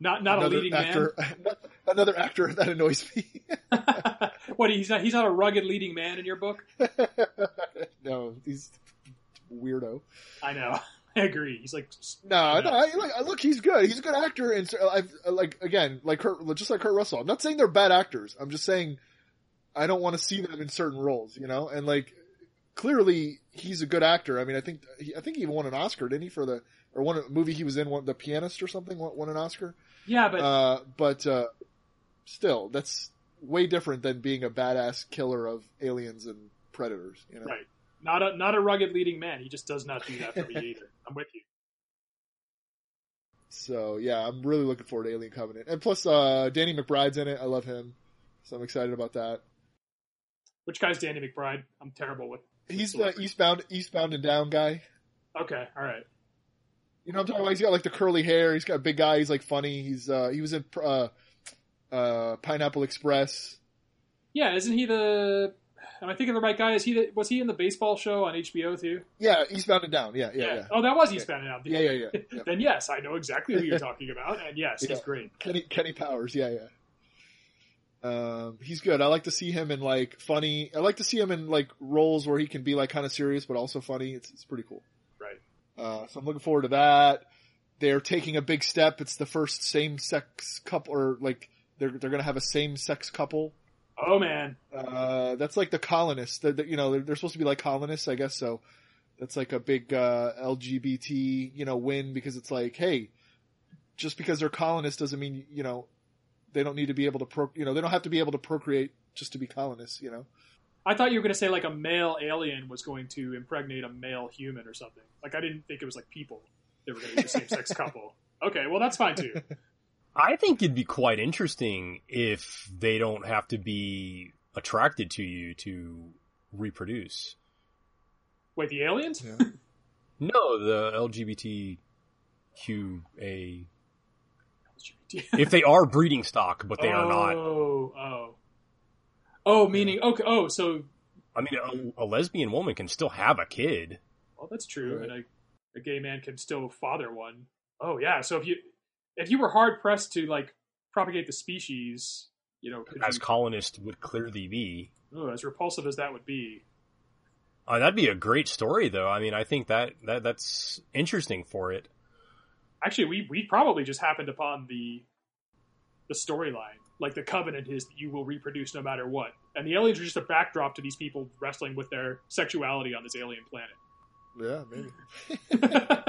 Speaker 1: not a
Speaker 3: another
Speaker 1: leading
Speaker 3: actor, another actor that annoys me.
Speaker 1: what? He's not. He's not a rugged leading man in your book.
Speaker 3: no, he's weirdo.
Speaker 1: I know. I agree. He's like
Speaker 3: No, no. I, like, I- look, he's good. He's a good actor, and so I've like again, like Kurt, just like Kurt Russell. I'm not saying they're bad actors. I'm just saying I don't want to see them in certain roles, you know. And like clearly, he's a good actor. I mean, I think he, I think he even won an Oscar, didn't he, for the or one movie he was in, one, the pianist or something, won, won an Oscar.
Speaker 1: yeah, but
Speaker 3: Uh, but uh, still, that's way different than being a badass killer of aliens and predators. You know.
Speaker 1: Right. Not a not a rugged leading man. He just does not do that for me either. I'm with you.
Speaker 3: So yeah, I'm really looking forward to Alien Covenant, and plus uh, Danny McBride's in it. I love him, so I'm excited about that.
Speaker 1: Which guy's Danny McBride? I'm terrible with.
Speaker 3: He's the Eastbound, Eastbound and Down guy.
Speaker 1: Okay, all right.
Speaker 3: You know what I'm talking about? He's got like the curly hair. He's got a big guy. He's like funny. He's uh, he was in uh, uh, Pineapple Express.
Speaker 1: Yeah, isn't he the? Am I thinking the right guy? Is he the, was he in the baseball show on HBO too?
Speaker 3: Yeah, Eastbound and Down. Yeah, yeah, yeah.
Speaker 1: Oh, that was Eastbound and Down.
Speaker 3: Yeah, yeah, yeah. yeah.
Speaker 1: Then yes, I know exactly who you're talking about, and yes, he's great.
Speaker 3: Kenny Kenny Powers. Yeah, yeah. Um, he's good. I like to see him in like funny. I like to see him in like roles where he can be like kind of serious but also funny. It's it's pretty cool.
Speaker 1: Right.
Speaker 3: Uh, so I'm looking forward to that. They're taking a big step. It's the first same sex couple, or like they're they're gonna have a same sex couple.
Speaker 1: Oh man,
Speaker 3: Uh, that's like the colonists. They're, they're- you know, they're, they're supposed to be like colonists, I guess. So that's like a big uh, LGBT, you know, win because it's like, hey, just because they're colonists doesn't mean you know they don't need to be able to pro. You know, they don't have to be able to procreate just to be colonists. You know.
Speaker 1: I thought you were going to say like a male alien was going to impregnate a male human or something. Like I didn't think it was like people. They were going to be the same sex couple. Okay, well that's fine too.
Speaker 2: I think it'd be quite interesting if they don't have to be attracted to you to reproduce.
Speaker 1: Wait, the aliens?
Speaker 3: Yeah.
Speaker 2: No, the LGBTQA. if they are breeding stock, but they
Speaker 1: oh,
Speaker 2: are not.
Speaker 1: Oh, oh, meaning okay. Oh, so
Speaker 2: I mean, a, a lesbian woman can still have a kid.
Speaker 1: well, that's true,
Speaker 3: Right.
Speaker 1: and a, a gay man can still father one. Oh, yeah. So if you if you were hard pressed to like propagate the species, you know,
Speaker 2: As
Speaker 1: you-
Speaker 2: colonists would clearly be.
Speaker 1: oh, as repulsive as that would be,
Speaker 2: Uh, that'd be a great story, though. I mean, I think that, that that's interesting for it.
Speaker 1: Actually, we we probably just happened upon the the storyline. Like the covenant is that you will reproduce no matter what, and the aliens are just a backdrop to these people wrestling with their sexuality on this alien planet.
Speaker 3: Yeah, maybe.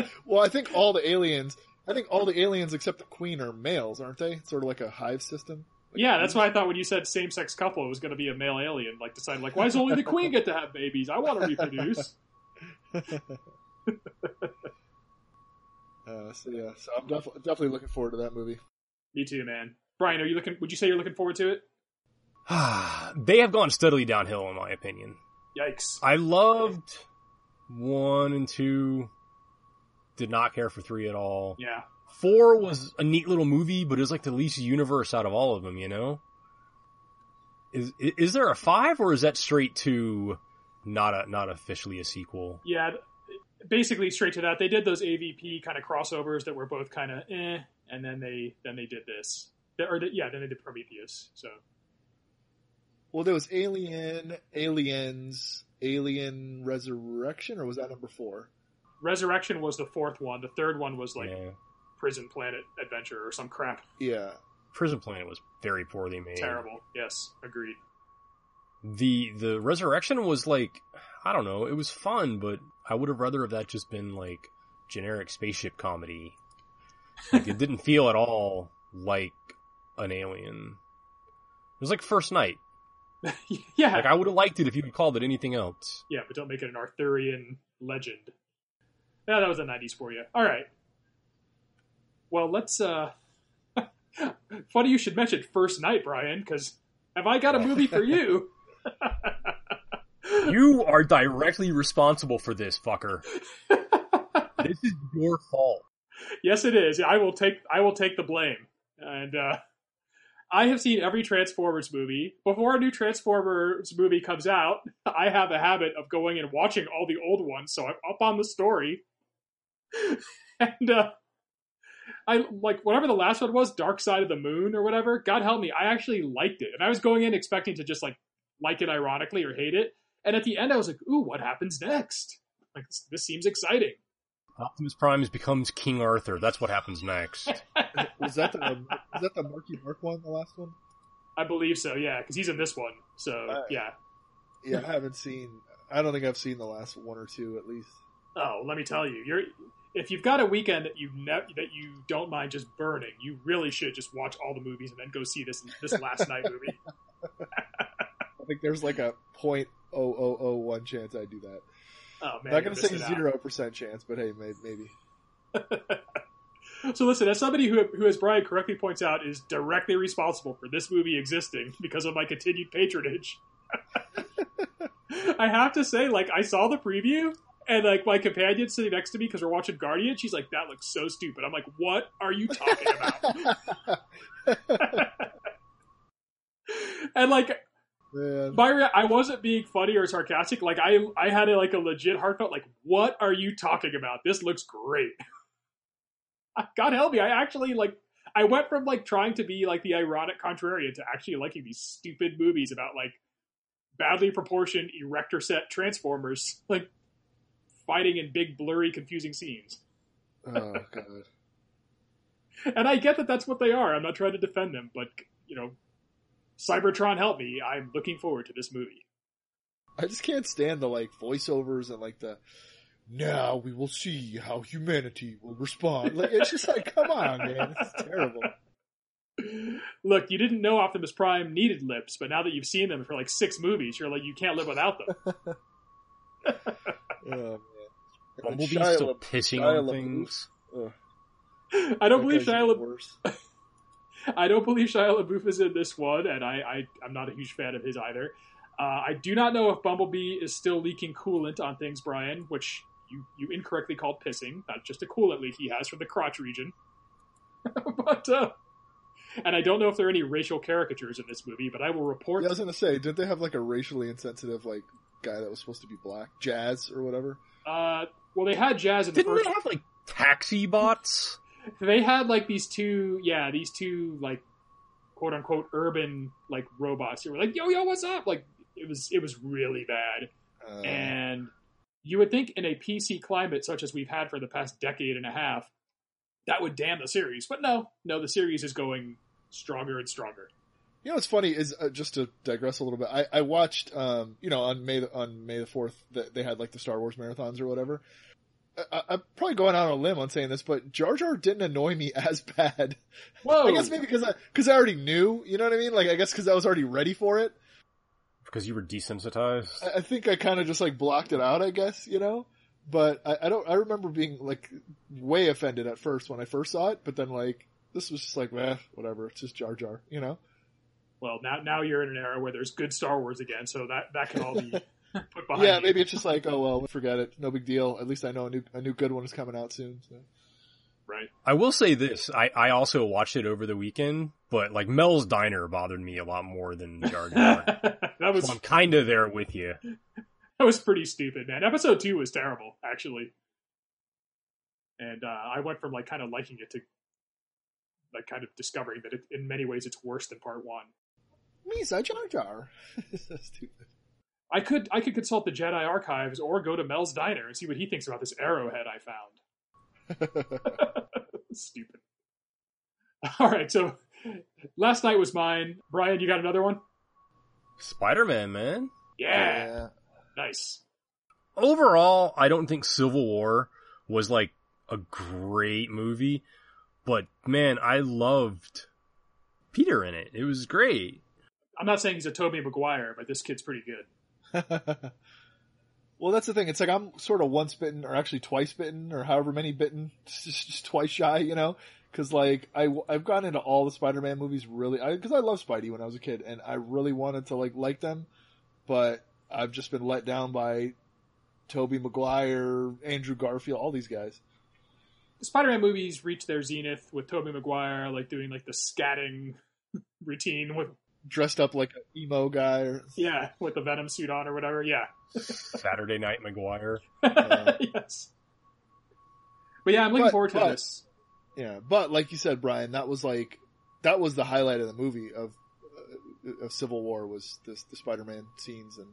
Speaker 3: well, I think all the aliens, I think all the aliens except the queen are males, aren't they? Sort of like a hive system. Like
Speaker 1: Yeah, that's why I thought when you said same sex couple, it was going to be a male alien. Like, decided, like, why does only the queen get to have babies? I want to reproduce.
Speaker 3: Uh, so yeah, so I'm def- definitely looking forward to that movie.
Speaker 1: Me too, man. Brian, are you looking? Would you say you're looking forward to it?
Speaker 2: they have gone steadily downhill, in my opinion.
Speaker 1: Yikes!
Speaker 2: I loved one and two. Did not care for three at all.
Speaker 1: Yeah,
Speaker 2: Four was a neat little movie, but it was like the least universe out of all of them. You know, is is there a five or is that straight to not a not officially a sequel?
Speaker 1: yeah. Basically, straight to that. They did those AVP kind of crossovers that were both kind of eh, and then they then they did this. They- Or they, yeah, then they did Prometheus. So
Speaker 3: Well, there was Alien, Aliens, Alien Resurrection, or was that number four?
Speaker 1: Resurrection was the fourth one. The third one was like
Speaker 2: yeah.
Speaker 1: Prison Planet Adventure or some crap.
Speaker 3: Yeah,
Speaker 2: Prison Planet was very poorly made.
Speaker 1: Terrible. Yes, agreed.
Speaker 2: The the resurrection was like I don't know, it was fun, but I would have rather have that just been like generic spaceship comedy. Like it didn't feel at all like an alien. It was like First Knight.
Speaker 1: yeah,
Speaker 2: Like I would have liked it if you had called it anything else.
Speaker 1: Yeah, but don't make it an Arthurian legend. Yeah, that was the '90s for you. All right. Well, let's. uh Funny you should mention First Knight, Brian, because have I got a movie for you?
Speaker 2: You are directly responsible for this, fucker. This is your fault.
Speaker 1: yes, it is. I will take. I will take the blame. And uh I have seen every Transformers movie. Before a new Transformers movie comes out, I have a habit of going and watching all the old ones, so I'm up on the story. and uh I like whatever the last one was, Dark Side of the Moon or whatever. God help me, I actually liked it, and I was going in expecting to just like like it ironically or hate it. And at the end, I was like, "Ooh, what happens next? Like this, this seems exciting."
Speaker 2: Optimus Prime becomes King Arthur. That's what happens next.
Speaker 3: was that the was that the Marky Mark one, the last one?
Speaker 1: I believe so, yeah, because he's in this one. So
Speaker 3: Uh,
Speaker 1: yeah.
Speaker 3: Yeah, I haven't seen. I don't think I've seen the last one or two at least.
Speaker 1: Oh, let me tell you, you're if you've got a weekend that you ne- that you don't mind just burning, you really should just watch all the movies and then go see this this Last Knight movie.
Speaker 3: I think there's like a point oh oh oh one chance I do that.
Speaker 1: Oh man,
Speaker 3: Not
Speaker 1: you're
Speaker 3: gonna say zero percent chance, but hey, may- maybe.
Speaker 1: So listen, as somebody who, who, as Brian correctly points out, is directly responsible for this movie existing because of my continued patronage, I have to say, like, I saw the preview and like my companion sitting next to me because we're watching Guardian, she's like, "That looks so stupid." I'm like, "What are you talking about?" and like,
Speaker 3: Man,
Speaker 1: my rea- I wasn't being funny or sarcastic. Like, I I had a, like a legit heartfelt like, "What are you talking about? This looks great." Ah, god help me, I actually like. I went from like trying to be like the ironic contrarian to actually liking these stupid movies about like badly proportioned erector set transformers like fighting in big blurry confusing scenes.
Speaker 3: oh god.
Speaker 1: And I get that that's what they are. I'm not trying to defend them, but you know, Cybertron help me. I'm looking forward to this movie.
Speaker 3: I just can't stand the like voiceovers and like the now we will see how humanity will respond. Like it's just like, come on, man, it's terrible.
Speaker 1: Look, you didn't know Optimus Prime needed lips, but now that you've seen them for like six movies, you're like you can't live without them.
Speaker 3: Oh man. And
Speaker 2: Bumblebee's
Speaker 3: Shia
Speaker 2: still pissing
Speaker 3: Shia
Speaker 2: on
Speaker 3: LaBeouf.
Speaker 2: things.
Speaker 3: Ugh,
Speaker 1: I don't
Speaker 3: that
Speaker 1: believe
Speaker 3: guy's
Speaker 1: Shia
Speaker 3: the
Speaker 1: La-
Speaker 3: worst.
Speaker 1: I don't believe Shia LaBeouf is in this one, and I, I I'm not a huge fan of his either. Uh, I do not know if Bumblebee is still leaking coolant on things, Brian, which you, you incorrectly called pissing. That's just a coolant leak he has from the crotch region. but uh, and I don't know if there are any racial caricatures in this movie, but I will report.
Speaker 3: Yeah, I was gonna say, didn't they have like a racially insensitive like guy that was supposed to be black, Jazz or whatever?
Speaker 1: Uh, well, they had Jazz in the
Speaker 2: Didn't
Speaker 1: first.
Speaker 2: they have like taxi bots?
Speaker 1: They had like these two, yeah, these two like quote unquote urban like robots who were like, "Yo, yo, what's up?" Like it was it was really bad,
Speaker 3: Uh,
Speaker 1: and you would think in a PC climate such as we've had for the past decade and a half, that would damn the series, but no, no, the series is going stronger and stronger.
Speaker 3: You know what's funny is uh, just to digress a little bit. I, I watched, um, you know, on May the, on May the fourth, that they had like the Star Wars marathons or whatever. I, I'm probably going out on a limb on saying this, but Jar Jar didn't annoy me as bad.
Speaker 1: Whoa,
Speaker 3: I guess maybe because I because I already knew, you know what I mean? Like I guess because I was already ready for it.
Speaker 2: Because you were desensitized.
Speaker 3: I, I think I kind of just like blocked it out. I guess you know, but I, I don't. I remember being like way offended at first when I first saw it, but then like this was just like, eh, whatever. It's just Jar Jar, you know.
Speaker 1: well now now you're in an era where there's good Star Wars again, so that that can all be put behind.
Speaker 3: yeah,
Speaker 1: you.
Speaker 3: maybe it's just like, oh well, forget it, no big deal. At least I know a new a new good one is coming out soon. So.
Speaker 1: right.
Speaker 2: I will say this: I, I also watched it over the weekend, but like Mel's Diner bothered me a lot more than Jar Jar.
Speaker 1: that was
Speaker 2: so I'm kind of there with you.
Speaker 1: that was pretty stupid, man. Episode two was terrible, actually. And uh, I went from like kind of liking it to like kind of discovering that it, in many ways it's worse than part one.
Speaker 3: Misa Jar Jar. so stupid.
Speaker 1: I could I could consult the Jedi archives or go to Mel's diner and see what he thinks about this arrowhead I found. Stupid. All right, so Last Knight was mine. Brian, you got another one?
Speaker 2: Spider Man, man.
Speaker 1: Yeah, nice.
Speaker 2: Overall, I don't think Civil War was like a great movie, but man, I loved Peter in it. It was great.
Speaker 1: I'm not saying he's a Tobey Maguire, but this kid's pretty good.
Speaker 3: well, that's the thing. It's like I'm sort of once bitten, or actually twice bitten, or however many bitten, just, just twice shy, you know. Because like I I've gone into all the Spider-Man movies really, because I, love Spidey when I was a kid, and I really wanted to like like them, but I've just been let down by Tobey Maguire, Andrew Garfield, all these guys.
Speaker 1: Spider-Man movies reach their zenith with Tobey Maguire like doing like the scatting routine with
Speaker 3: Dressed up like an emo guy, or
Speaker 1: yeah with the Venom suit on or whatever. Yeah,
Speaker 2: Saturday Night Maguire.
Speaker 1: yes. But yeah, I'm looking
Speaker 3: But-
Speaker 1: forward to
Speaker 3: but-
Speaker 1: this.
Speaker 3: yeah. But like you said, Brian, that was like that was the highlight of the movie of uh, of Civil War was this the Spider-Man scenes and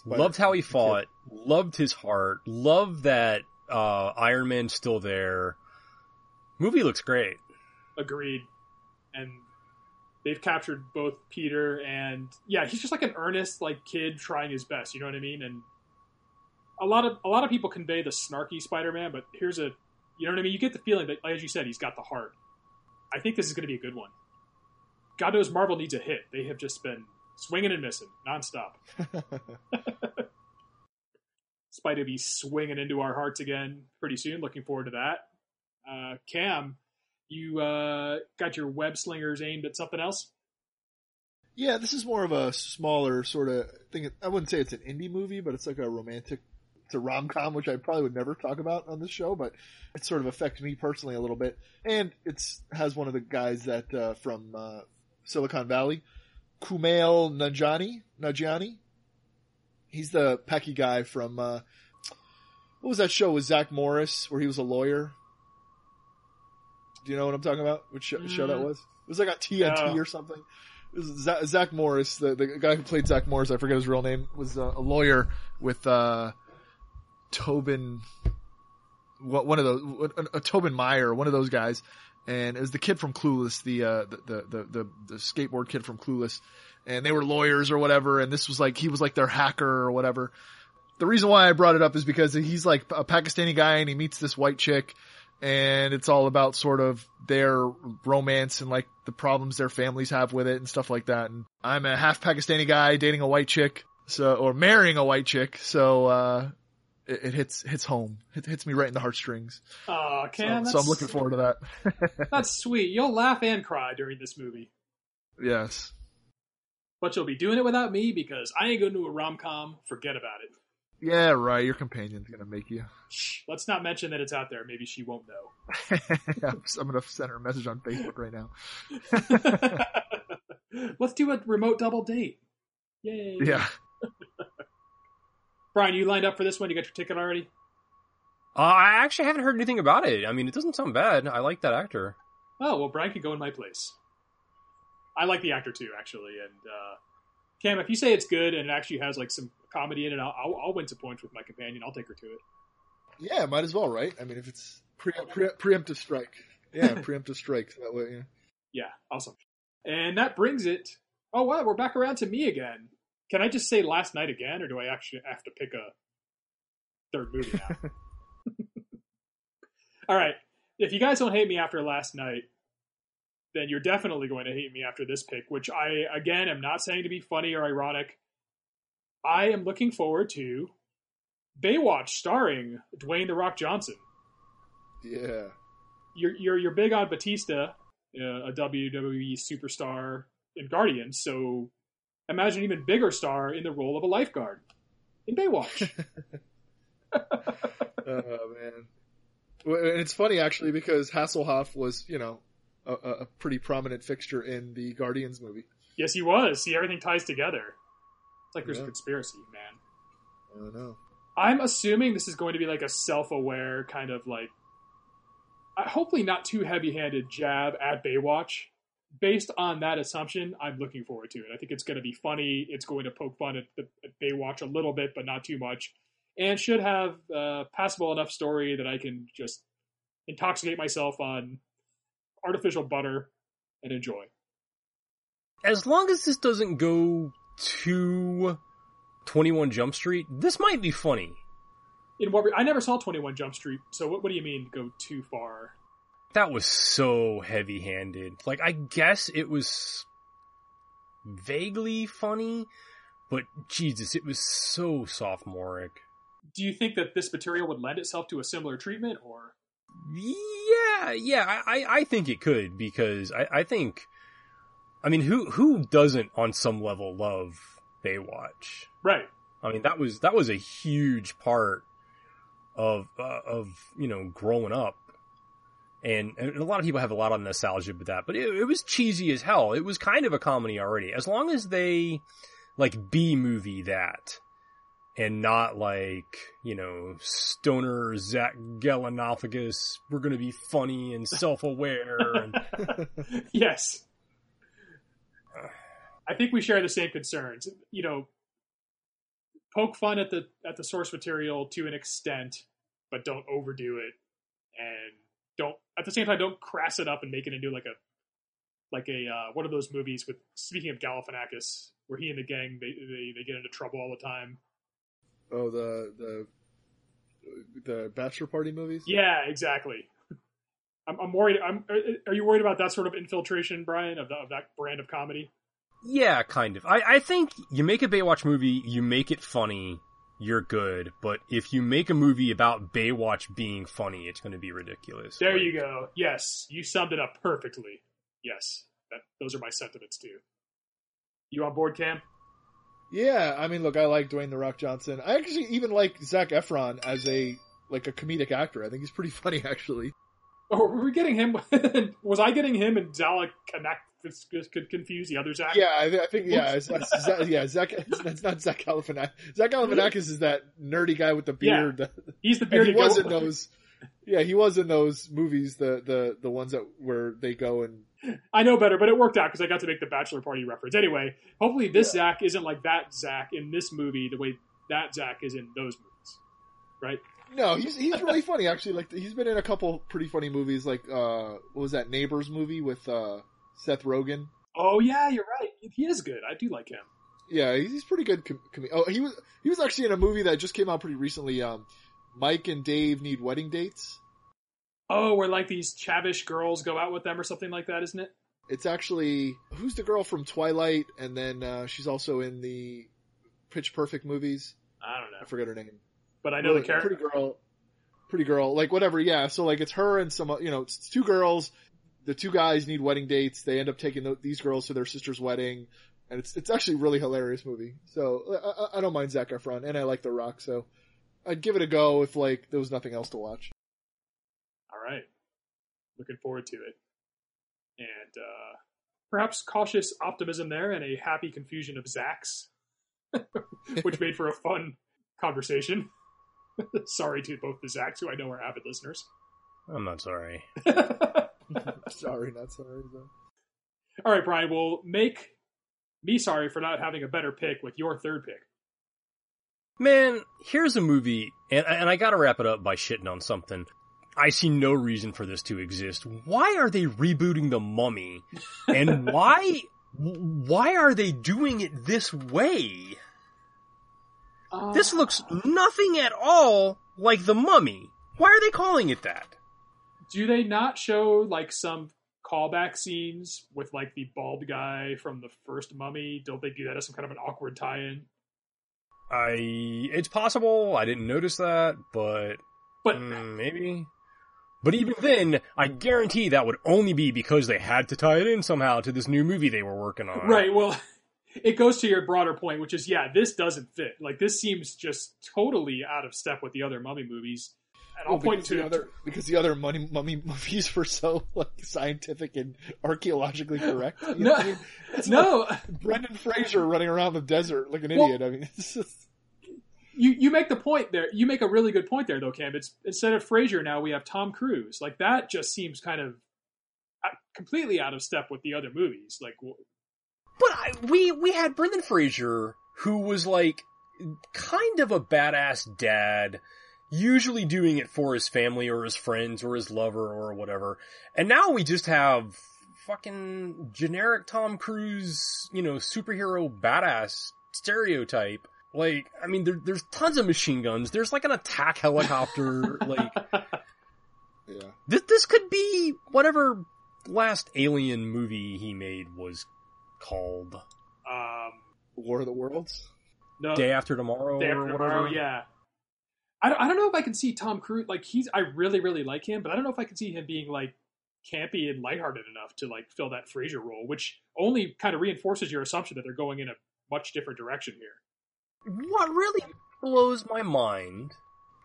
Speaker 3: Spider-
Speaker 2: Loved how he fought. Loved his heart. Loved that uh, Iron Man's still there. Movie looks great.
Speaker 1: Agreed. And they've captured both Peter and yeah, he's just like an earnest like kid trying his best. You know what I mean? And a lot of a lot of people convey the snarky Spider-Man, but here's a you know what I mean. You get the feeling that, as you said, he's got the heart. I think this is going to be a good one. God knows Marvel needs a hit. They have just been swinging and missing nonstop. Spidey be swinging into our hearts again pretty soon. Looking forward to that. Uh, Cam, you uh, got your web slingers aimed at something else?
Speaker 3: Yeah, this is more of a smaller sort of thing. I wouldn't say it's an indie movie, but it's like a romantic, it's a rom com, which I probably would never talk about on this show, but it sort of affects me personally a little bit. And it's has one of the guys that uh, from uh, Silicon Valley, Kumail Nanjiani. Nanjiani. He's the Pecky guy from uh, what was that show with Zach Morris where he was a lawyer? Do you know what I'm talking about? Which show, show that
Speaker 1: Mm.
Speaker 3: was? It was like on TNT
Speaker 1: No.
Speaker 3: or something. It was Zach, Zach Morris, the, the guy who played Zach Morris, I forget his real name, was uh, a lawyer with uh, Tobin, what one of those, a, a Tobin Meyer, one of those guys, and it was the kid from Clueless, the uh, the, the the the the skateboard kid from Clueless, and they were lawyers or whatever, and this was like he was like their hacker or whatever. The reason why I brought it up is because he's like a Pakistani guy and he meets this white chick and it's all about sort of their romance and like the problems their families have with it and stuff like that. And I'm a half Pakistani guy dating a white chick, so or marrying a white chick, so uh, it, it hits hits home. It hits me right in the heartstrings.
Speaker 1: Oh, Cam,
Speaker 3: so, so I'm looking forward to that.
Speaker 1: that's sweet. You'll laugh and cry during this movie.
Speaker 3: yes.
Speaker 1: but you'll be doing it without me because I ain't going to a rom com. Forget about it.
Speaker 3: Yeah, right. Your companion's gonna make you.
Speaker 1: Let's not mention that it's out there. Maybe she won't know.
Speaker 3: I'm gonna send her a message on Facebook right now.
Speaker 1: let's do a remote double date. Yay!
Speaker 3: Yeah.
Speaker 1: Brian, you lined up for this one? You got your ticket already?
Speaker 2: Uh, I actually haven't heard anything about it. I mean, it doesn't sound bad. I like that actor.
Speaker 1: Oh well, Brian can go in my place. I like the actor too, actually. And uh, Cam, if you say it's good and it actually has like some comedy in it, I'll, I'll, I'll win some points with my companion. I'll take her to it.
Speaker 3: Yeah, might as well, right? I mean, if it's pre- pre- preemptive strike. Yeah, preemptive strike. That way, yeah.
Speaker 1: Yeah, awesome. And that brings it. Oh wow, we're back around to me again. Can I just say Last Knight again, or do I actually have to pick a third movie now? All right. If you guys don't hate me after Last Knight, then you're definitely going to hate me after this pick, which I, again, am not saying to be funny or ironic. I am looking forward to Baywatch starring Dwayne The Rock Johnson.
Speaker 3: Yeah.
Speaker 1: You're, you're, you're big on Batista, uh, a WWE superstar in Guardians, so imagine an even bigger star in the role of a lifeguard in Baywatch.
Speaker 3: oh, man. And it's funny actually because Hasselhoff was, you know, a, a, pretty prominent fixture in the Guardians movie.
Speaker 1: Yes, he was. See, everything ties together. It's like there's
Speaker 3: Yeah.
Speaker 1: a conspiracy, man.
Speaker 3: I don't know.
Speaker 1: I'm assuming this is going to be like a self-aware kind of like, uh, hopefully not too heavy-handed jab at Baywatch. Based on that assumption, I'm looking forward to it. I think it's going to be funny. It's going to poke fun at, the, at Baywatch a little bit, but not too much, and should have uh, passable enough story that I can just intoxicate myself on artificial butter and enjoy.
Speaker 2: As long as this doesn't go to 21 Jump Street, this might be funny.
Speaker 1: In what I never saw 21 Jump Street, so what, what do you mean go too far?
Speaker 2: That was so heavy handed. Like, I guess it was vaguely funny, but Jesus, it was so sophomoric.
Speaker 1: Do you think that this material would lend itself to a similar treatment, or
Speaker 2: Yeah, yeah, I, I- think it could because I, I think, I mean, who who doesn't on some level love Baywatch?
Speaker 1: right?
Speaker 2: I mean, that was that was a huge part of uh, of you know growing up, and, and a lot of people have a lot of nostalgia with that. But it, it was cheesy as hell. It was kind of a comedy already, as long as they like B movie that, and not like you know stoner Zach Galifianakis. We're gonna be funny and self aware. and
Speaker 1: yes. I think we share the same concerns. You know, poke fun at the at the source material to an extent, but don't overdo it, and don't at the same time don't crass it up and make it into like a like a uh, one of those movies with speaking of Galifianakis, where he and the gang they, they they get into trouble all the time.
Speaker 3: Oh, the the the bachelor party movies.
Speaker 1: Yeah, exactly. I'm, I'm worried. I'm. Are you worried about that sort of infiltration, Brian, of, the, of that brand of comedy?
Speaker 2: Yeah, kind of. I, I think you make a Baywatch movie, you make it funny, you're good. But if you make a movie about Baywatch being funny, it's going to be ridiculous.
Speaker 1: There
Speaker 2: Like,
Speaker 1: you go. Yes, you summed it up perfectly. Yes, that, those are my sentiments too. You on board, Cam?
Speaker 3: Yeah, I mean, look, I like Dwayne the Rock Johnson. I actually even like Zac Efron as a like a comedic actor. I think he's pretty funny, actually.
Speaker 1: Or were we getting him? was I getting him and Zalek connect? Could confuse the other Zach.
Speaker 3: Yeah, I, thi- I think yeah, it's, it's, Zach, yeah, Zach. It's not Zach Galifianakis. Zach Galifianakis is that nerdy guy with the beard.
Speaker 1: Yeah.
Speaker 3: beard.
Speaker 1: he's the
Speaker 3: And he wasn't those. Yeah, he was in those movies. The the the ones that where they go and
Speaker 1: I know better, but it worked out because I got to make the bachelor party reference. Anyway, hopefully this Zach isn't like that Zach in this movie the way that Zach is in those movies, right?
Speaker 3: no, he's he's really funny actually. Like he's been in a couple pretty funny movies. Like uh, what was that Neighbors movie with uh Seth Rogen?
Speaker 1: Oh yeah, you're right. He is good. I do like him.
Speaker 3: Yeah, he's he's pretty good. Com- com- oh, he was he was actually in a movie that just came out pretty recently. Um, Mike and Dave need wedding dates.
Speaker 1: Oh, where like these chavish girls go out with them or something like that, isn't it?
Speaker 3: It's actually who's the girl from Twilight, and then uh, she's also in the Pitch Perfect movies.
Speaker 1: I don't know,
Speaker 3: I forget her name.
Speaker 1: but I know the character.
Speaker 3: Pretty girl, pretty girl, like whatever. Yeah, so like it's her and some, you know, it's two girls. The two guys need wedding dates. They end up taking tho- these girls to their sister's wedding. and it's it's actually a really hilarious movie. So I, I, I don't mind Zac Efron, and I like The Rock, so I'd give it a go if like there was nothing else to watch.
Speaker 1: All right. Looking forward to it. And uh, perhaps cautious optimism there and a happy confusion of Zach's, which made for a fun conversation. sorry to both the Zacks, who I know are avid listeners.
Speaker 2: I'm not sorry.
Speaker 3: sorry, not sorry. Though.
Speaker 1: All right, Brian, we'll make me sorry for not having a better pick with your third pick.
Speaker 2: Man, here's a movie, and, and I gotta wrap it up by shitting on something. I see no reason for this to exist. Why are they rebooting The Mummy? And why, why are they doing it this way?
Speaker 1: Uh,
Speaker 2: This looks nothing at all like The Mummy. Why are they calling it that?
Speaker 1: Do they not show like some callback scenes with like the bald guy from the first Mummy? Don't they do that as some kind of an awkward tie-in?
Speaker 2: I, it's possible, I didn't notice that, but
Speaker 1: But
Speaker 2: Mm, maybe. But even then, I guarantee that would only be because they had to tie it in somehow to this new movie they were working on.
Speaker 1: right, well, it goes to your broader point, which is yeah, this doesn't fit. Like this seems just totally out of step with the other Mummy movies. And I'll
Speaker 3: Well,
Speaker 1: point
Speaker 3: because
Speaker 1: to
Speaker 3: the other because the other money mummy movies were so like scientific and archaeologically correct. You know
Speaker 1: No.
Speaker 3: what I mean?
Speaker 1: No.
Speaker 3: like Brendan Fraser running around the desert like an
Speaker 1: Well-
Speaker 3: idiot. I mean, it's just,
Speaker 1: you you make the point there. You make a really good point there, though, Cam. It's instead of Fraser now we have Tom Cruise. Like that just seems kind of uh, completely out of step with the other movies. Like
Speaker 2: But I, we we had Brendan Fraser, who was like kind of a badass dad, usually doing it for his family or his friends or his lover or whatever. And now we just have fucking generic Tom Cruise, you know, superhero badass stereotype. Like, I mean, there, there's tons of machine guns. There's like an attack helicopter. like,
Speaker 3: yeah.
Speaker 2: this, this could be whatever last alien movie he made was called.
Speaker 1: um,
Speaker 3: War of the Worlds.
Speaker 1: no,
Speaker 2: Day After Tomorrow
Speaker 1: Day
Speaker 2: or
Speaker 1: After
Speaker 2: whatever.
Speaker 1: Tomorrow, yeah. I don't, I don't know if I can see Tom Cruise like he's I really really like him, but I don't know if I can see him being like campy and lighthearted enough to like fill that Fraser role, which only kind of reinforces your assumption that they're going in a much different direction here.
Speaker 2: What really blows my mind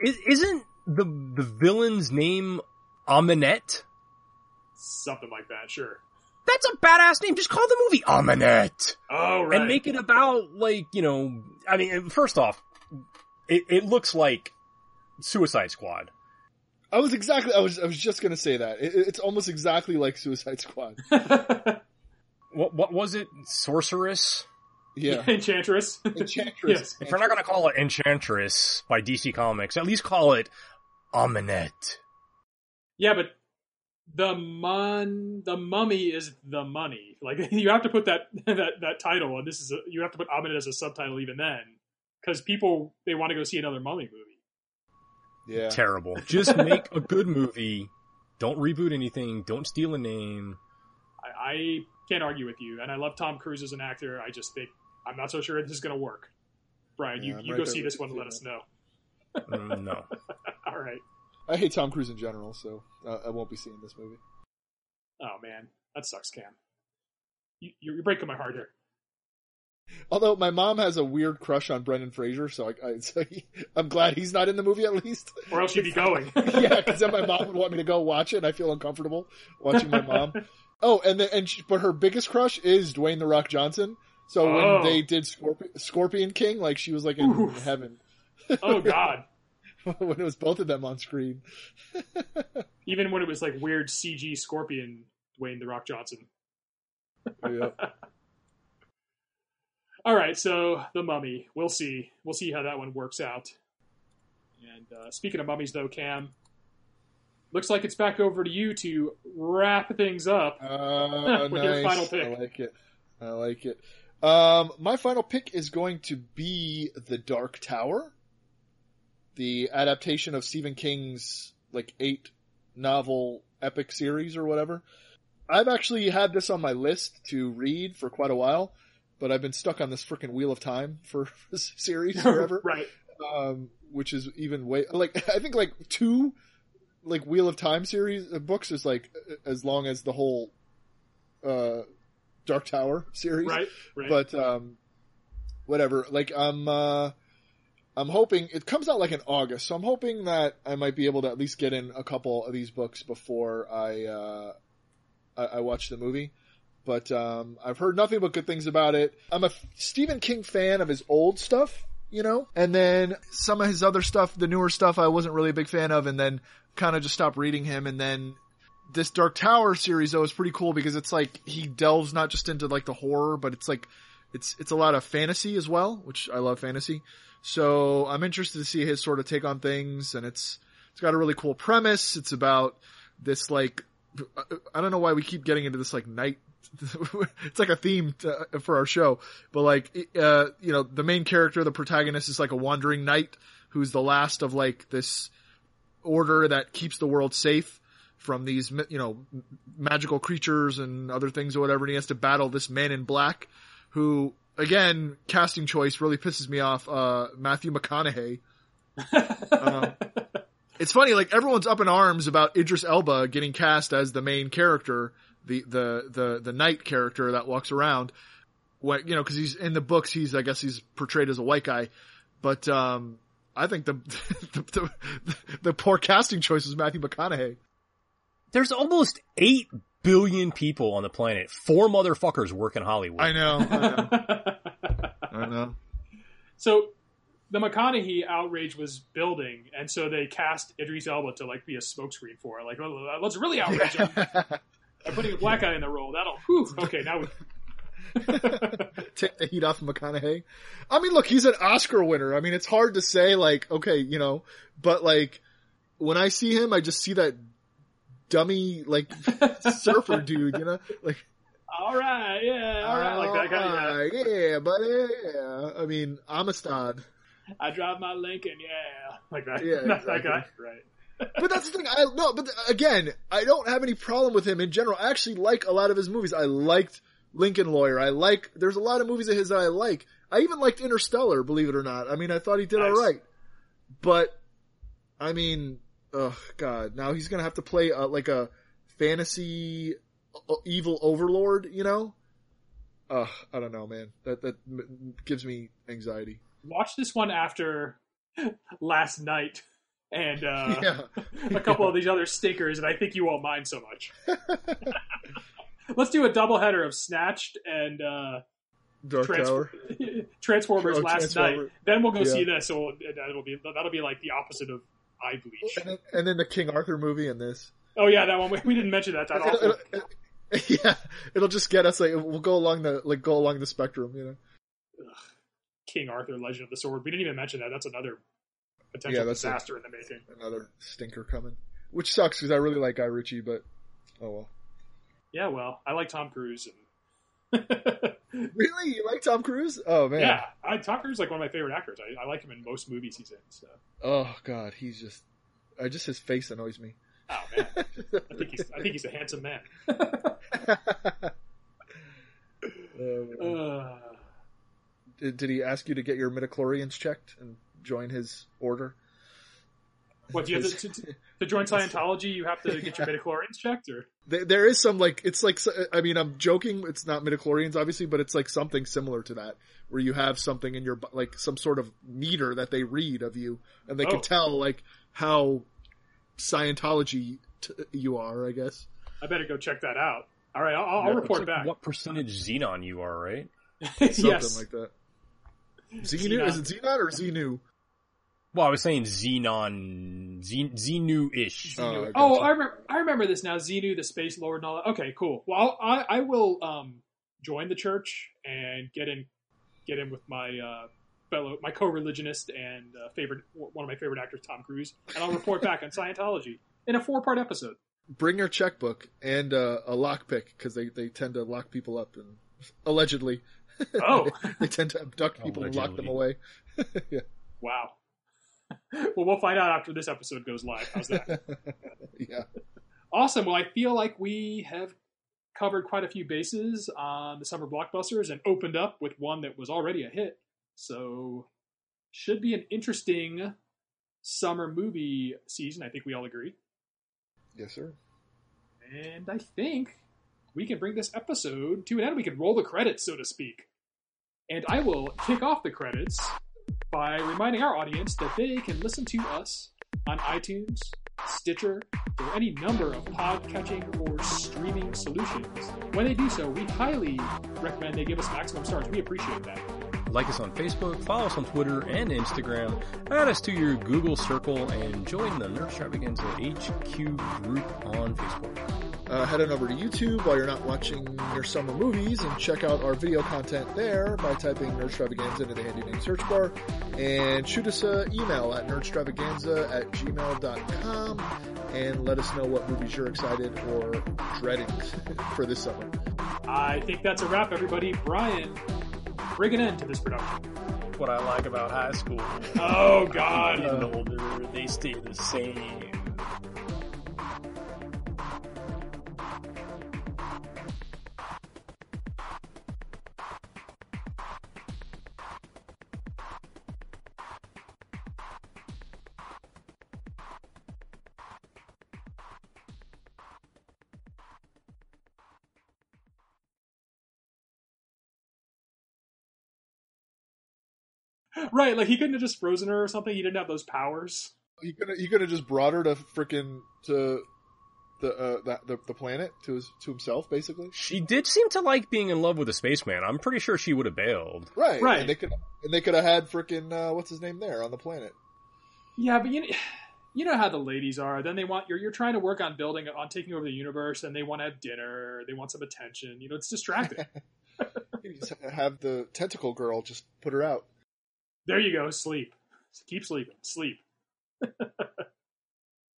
Speaker 2: is, isn't the the villain's name Ahmanet?
Speaker 1: Something like that, sure.
Speaker 2: That's a badass name. Just call the movie Ahmanet
Speaker 1: Oh right.
Speaker 2: and make it about like you know. I mean, first off, it, it looks like Suicide Squad.
Speaker 3: I was exactly. I was. I was just gonna say that. It, it's almost exactly like Suicide Squad.
Speaker 2: What what was it? Sorceress.
Speaker 3: Yeah.
Speaker 1: Enchantress.
Speaker 3: Enchantress.
Speaker 1: Yes.
Speaker 2: If you're not gonna call it Enchantress by DC Comics, at least call it Ahmanet.
Speaker 1: Yeah, but the mon the mummy is the money. Like you have to put that that that title, and this is a, you have to put Amit as a subtitle even then, because people they want to go see another mummy movie.
Speaker 3: Yeah.
Speaker 2: Terrible. Just make a good movie. Don't reboot anything. Don't steal a name.
Speaker 1: I, I can't argue with you, and I love Tom Cruise as an actor. I just think I'm not so sure this is going to work. Brian,
Speaker 3: Yeah,
Speaker 1: you, you
Speaker 3: right
Speaker 1: go see this one and
Speaker 3: too,
Speaker 1: let us know.
Speaker 2: Mm, no.
Speaker 1: All right.
Speaker 3: I hate Tom Cruise in general, so uh, I won't be seeing this movie.
Speaker 1: Oh man, that sucks, Cam. You, you're breaking my heart here.
Speaker 3: Although my mom has a weird crush on Brendan Fraser, so I, I so glad he's not in the movie at least.
Speaker 1: Or else you'd be going.
Speaker 3: yeah, because then my mom would want me to go watch it, and I feel uncomfortable watching my mom. Oh, and then and she, but her biggest crush is Dwayne the Rock Johnson. So
Speaker 1: Oh.
Speaker 3: when they did Scorpion, Scorpion King, like she was like in
Speaker 1: Oof.
Speaker 3: heaven
Speaker 1: oh God.
Speaker 3: when it was both of them on screen.
Speaker 1: Even when it was like weird CG Scorpion Dwayne the Rock Johnson.
Speaker 3: yeah.
Speaker 1: All right, so the Mummy. We'll see. We'll see how that one works out. And uh, speaking of mummies, though, Cam, looks like it's back over to you to wrap things up.
Speaker 3: Uh,
Speaker 1: With your final pick.
Speaker 3: I like it. I like it. Um, my final pick is going to be The Dark Tower, the adaptation of Stephen King's like eight novel epic series or whatever. I've actually had this on my list to read for quite a while, but I've been stuck on this freaking Wheel of Time for this series forever
Speaker 1: right.
Speaker 3: um, which is even way like I think like two like Wheel of Time series uh, books is like as long as the whole uh Dark Tower series.
Speaker 1: Right, right.
Speaker 3: But um, whatever. Like I'm, uh, I'm hoping it comes out like in August, so I'm hoping that I might be able to at least get in a couple of these books before I uh, I, I watch the movie. But um, I've heard nothing but good things about it. I'm a Stephen King fan of his old stuff, you know, and then some of his other stuff, the newer stuff, I wasn't really a big fan of, and then kind of just stopped reading him, and then this Dark Tower series though is pretty cool because it's like he delves not just into like the horror, but it's like it's it's a lot of fantasy as well, which I love fantasy. So I'm interested to see his sort of take on things, and it's it's got a really cool premise. It's about this like I don't know why we keep getting into this like night. it's like a theme to, for our show, but like uh, you know the main character, the protagonist, is like a wandering knight who's the last of like this order that keeps the world safe from these you know magical creatures and other things or whatever. And he has to battle this man in black who again, casting choice really pisses me off. Uh, Matthew McConaughey. um, it's funny, like everyone's up in arms about Idris Elba getting cast as the main character, the the the the knight character that walks around. What you know, because he's in the books, he's I guess he's portrayed as a white guy, but um, I think the the, the the poor casting choice was Matthew McConaughey.
Speaker 2: There's almost eight billion people on the planet. Four motherfuckers work in Hollywood.
Speaker 3: I know. I know. I know.
Speaker 1: So the McConaughey outrage was building, and so they cast Idris Elba to like be a smokescreen for it. Like, oh, let's really outrage him by putting a black guy in the role. That'll, whew, okay, now we.
Speaker 3: Take the heat off of McConaughey. I mean, look, he's an Oscar winner. I mean, it's hard to say, like, okay, you know, but like, when I see him, I just see that dummy, like, surfer dude, you know? Like,
Speaker 1: all right, yeah, all right, like that kind of
Speaker 3: yeah. yeah, buddy, yeah. I mean, Amistad.
Speaker 1: I drive my Lincoln, yeah, like that.
Speaker 3: Yeah, exactly.
Speaker 1: that guy, right?
Speaker 3: But that's the thing. I no, but again, I don't have any problem with him in general. I actually like a lot of his movies. I liked Lincoln Lawyer. I like. There's a lot of movies of his that I like. I even liked Interstellar. Believe it or not. I mean, I thought he did
Speaker 1: Nice.
Speaker 3: all right. But I mean, oh god, now he's gonna have to play uh, like a fantasy uh, evil overlord. You know? Ugh, I don't know, man. That that gives me anxiety.
Speaker 1: Watch this one after Last Knight and uh,
Speaker 3: yeah.
Speaker 1: a couple of these other stinkers, and I think you won't mind so much. Let's do a double header of Snatched and uh,
Speaker 3: Dark
Speaker 1: Trans-
Speaker 3: Tower.
Speaker 1: Transformers
Speaker 3: Oh,
Speaker 1: last
Speaker 3: Transformer.
Speaker 1: night. Then we'll go
Speaker 3: Yeah.
Speaker 1: see this. So that'll be that'll be like the opposite of Eye Bleach.
Speaker 3: And then, and then the King Arthur movie and this.
Speaker 1: Oh yeah, that one we- we didn't mention that. That
Speaker 3: It'll- it'll- yeah, it'll just get us like we'll go along the like go along the spectrum, you know.
Speaker 1: King Arthur, Legend of the Sword. We didn't even mention that. That's another potential
Speaker 3: Yeah, that's a-
Speaker 1: disaster in the making.
Speaker 3: Another stinker coming, which sucks because I really like Guy Ritchie, but oh well.
Speaker 1: Yeah, well, I like Tom Cruise. And
Speaker 3: Really, you like Tom Cruise? Oh man.
Speaker 1: yeah, I, Tom Cruise is like one of my favorite actors. I, I like him in most movies he's in. So,
Speaker 3: Oh god, he's just. I just his face annoys me.
Speaker 1: oh man, I think he's I think he's a handsome man.
Speaker 3: Oh, man.
Speaker 1: Uh,
Speaker 3: did, did he ask you to get your midichlorians checked and join his order?
Speaker 1: what do you have to, to, to join Scientology? You have to get your midichlorians checked, or
Speaker 3: There, there is some like it's like I mean I'm joking. It's not midichlorians obviously, but it's like something similar to that, where you have something in your like some sort of meter that they read of you, and they
Speaker 1: Oh.
Speaker 3: can tell like how Scientology t- you are. I guess.
Speaker 1: I better go check that out. All right, I'll, I'll
Speaker 2: It's
Speaker 1: report
Speaker 2: like
Speaker 1: back.
Speaker 2: What percentage Xenon you are, right?
Speaker 3: Something
Speaker 1: yes,
Speaker 3: like that. Xenu is it Xenon or Xenu?
Speaker 2: Well, I was saying Xenon, Z- Xenu-ish.
Speaker 3: Oh, I
Speaker 1: oh. I remember. I remember this now. Xenu, the space lord, and all that. Okay, cool. Well, I I will um join the church and get in get in with my uh, fellow my co-religionist and uh, favorite one of my favorite actors, Tom Cruise, and I'll report back on Scientology in a four part episode.
Speaker 3: Bring your checkbook and uh, a lockpick because they they tend to lock people up and allegedly.
Speaker 1: Oh.
Speaker 3: they tend to abduct people and lock them away. yeah.
Speaker 1: Wow. well, we'll find out after this episode goes live. How's that?
Speaker 3: yeah.
Speaker 1: Awesome. Well, I feel like we have covered quite a few bases on the summer blockbusters and opened up with one that was already a hit. So, should be an interesting summer movie season. I think we all agree.
Speaker 3: Yes, sir.
Speaker 1: And I think we can bring this episode to an end. We can roll the credits, so to speak. And I will kick off the credits by reminding our audience that they can listen to us on iTunes, Stitcher, or any number of pod-catching or streaming solutions. When they do so, we highly recommend they give us maximum stars. We appreciate that.
Speaker 2: Like us on Facebook, follow us on Twitter and Instagram, add us to your Google Circle, and join the Nerdstravaganza HQ group on Facebook.
Speaker 3: Uh, head on over to YouTube while you're not watching your summer movies and check out our video content there by typing Nerdstravaganza into the handy name search bar. And shoot us an email at nerdstravaganza at gmail.com and let us know what movies you're excited or dreading for this summer.
Speaker 1: I think that's a wrap, everybody. Brian, bring an end to this production.
Speaker 2: What I like about high school.
Speaker 1: Oh, God.
Speaker 2: Getting older, they stay the same.
Speaker 1: Right, like he couldn't have just frozen her or something. He didn't have those powers.
Speaker 3: You could you could have just brought her to freaking to the, uh, the the the planet to his to himself, basically.
Speaker 2: She did seem to like being in love with a spaceman. I'm pretty sure she would have bailed.
Speaker 3: Right,
Speaker 1: Right.
Speaker 3: And they could and they could have had freaking uh, what's his name there on the planet.
Speaker 1: Yeah, but you know, you know how the ladies are. Then they want you're you're trying to work on building on taking over the universe, and they want to have dinner. They want some attention. You know, it's distracting.
Speaker 3: You just have the tentacle girl just put her out.
Speaker 1: There you go. Sleep. Keep sleeping. Sleep.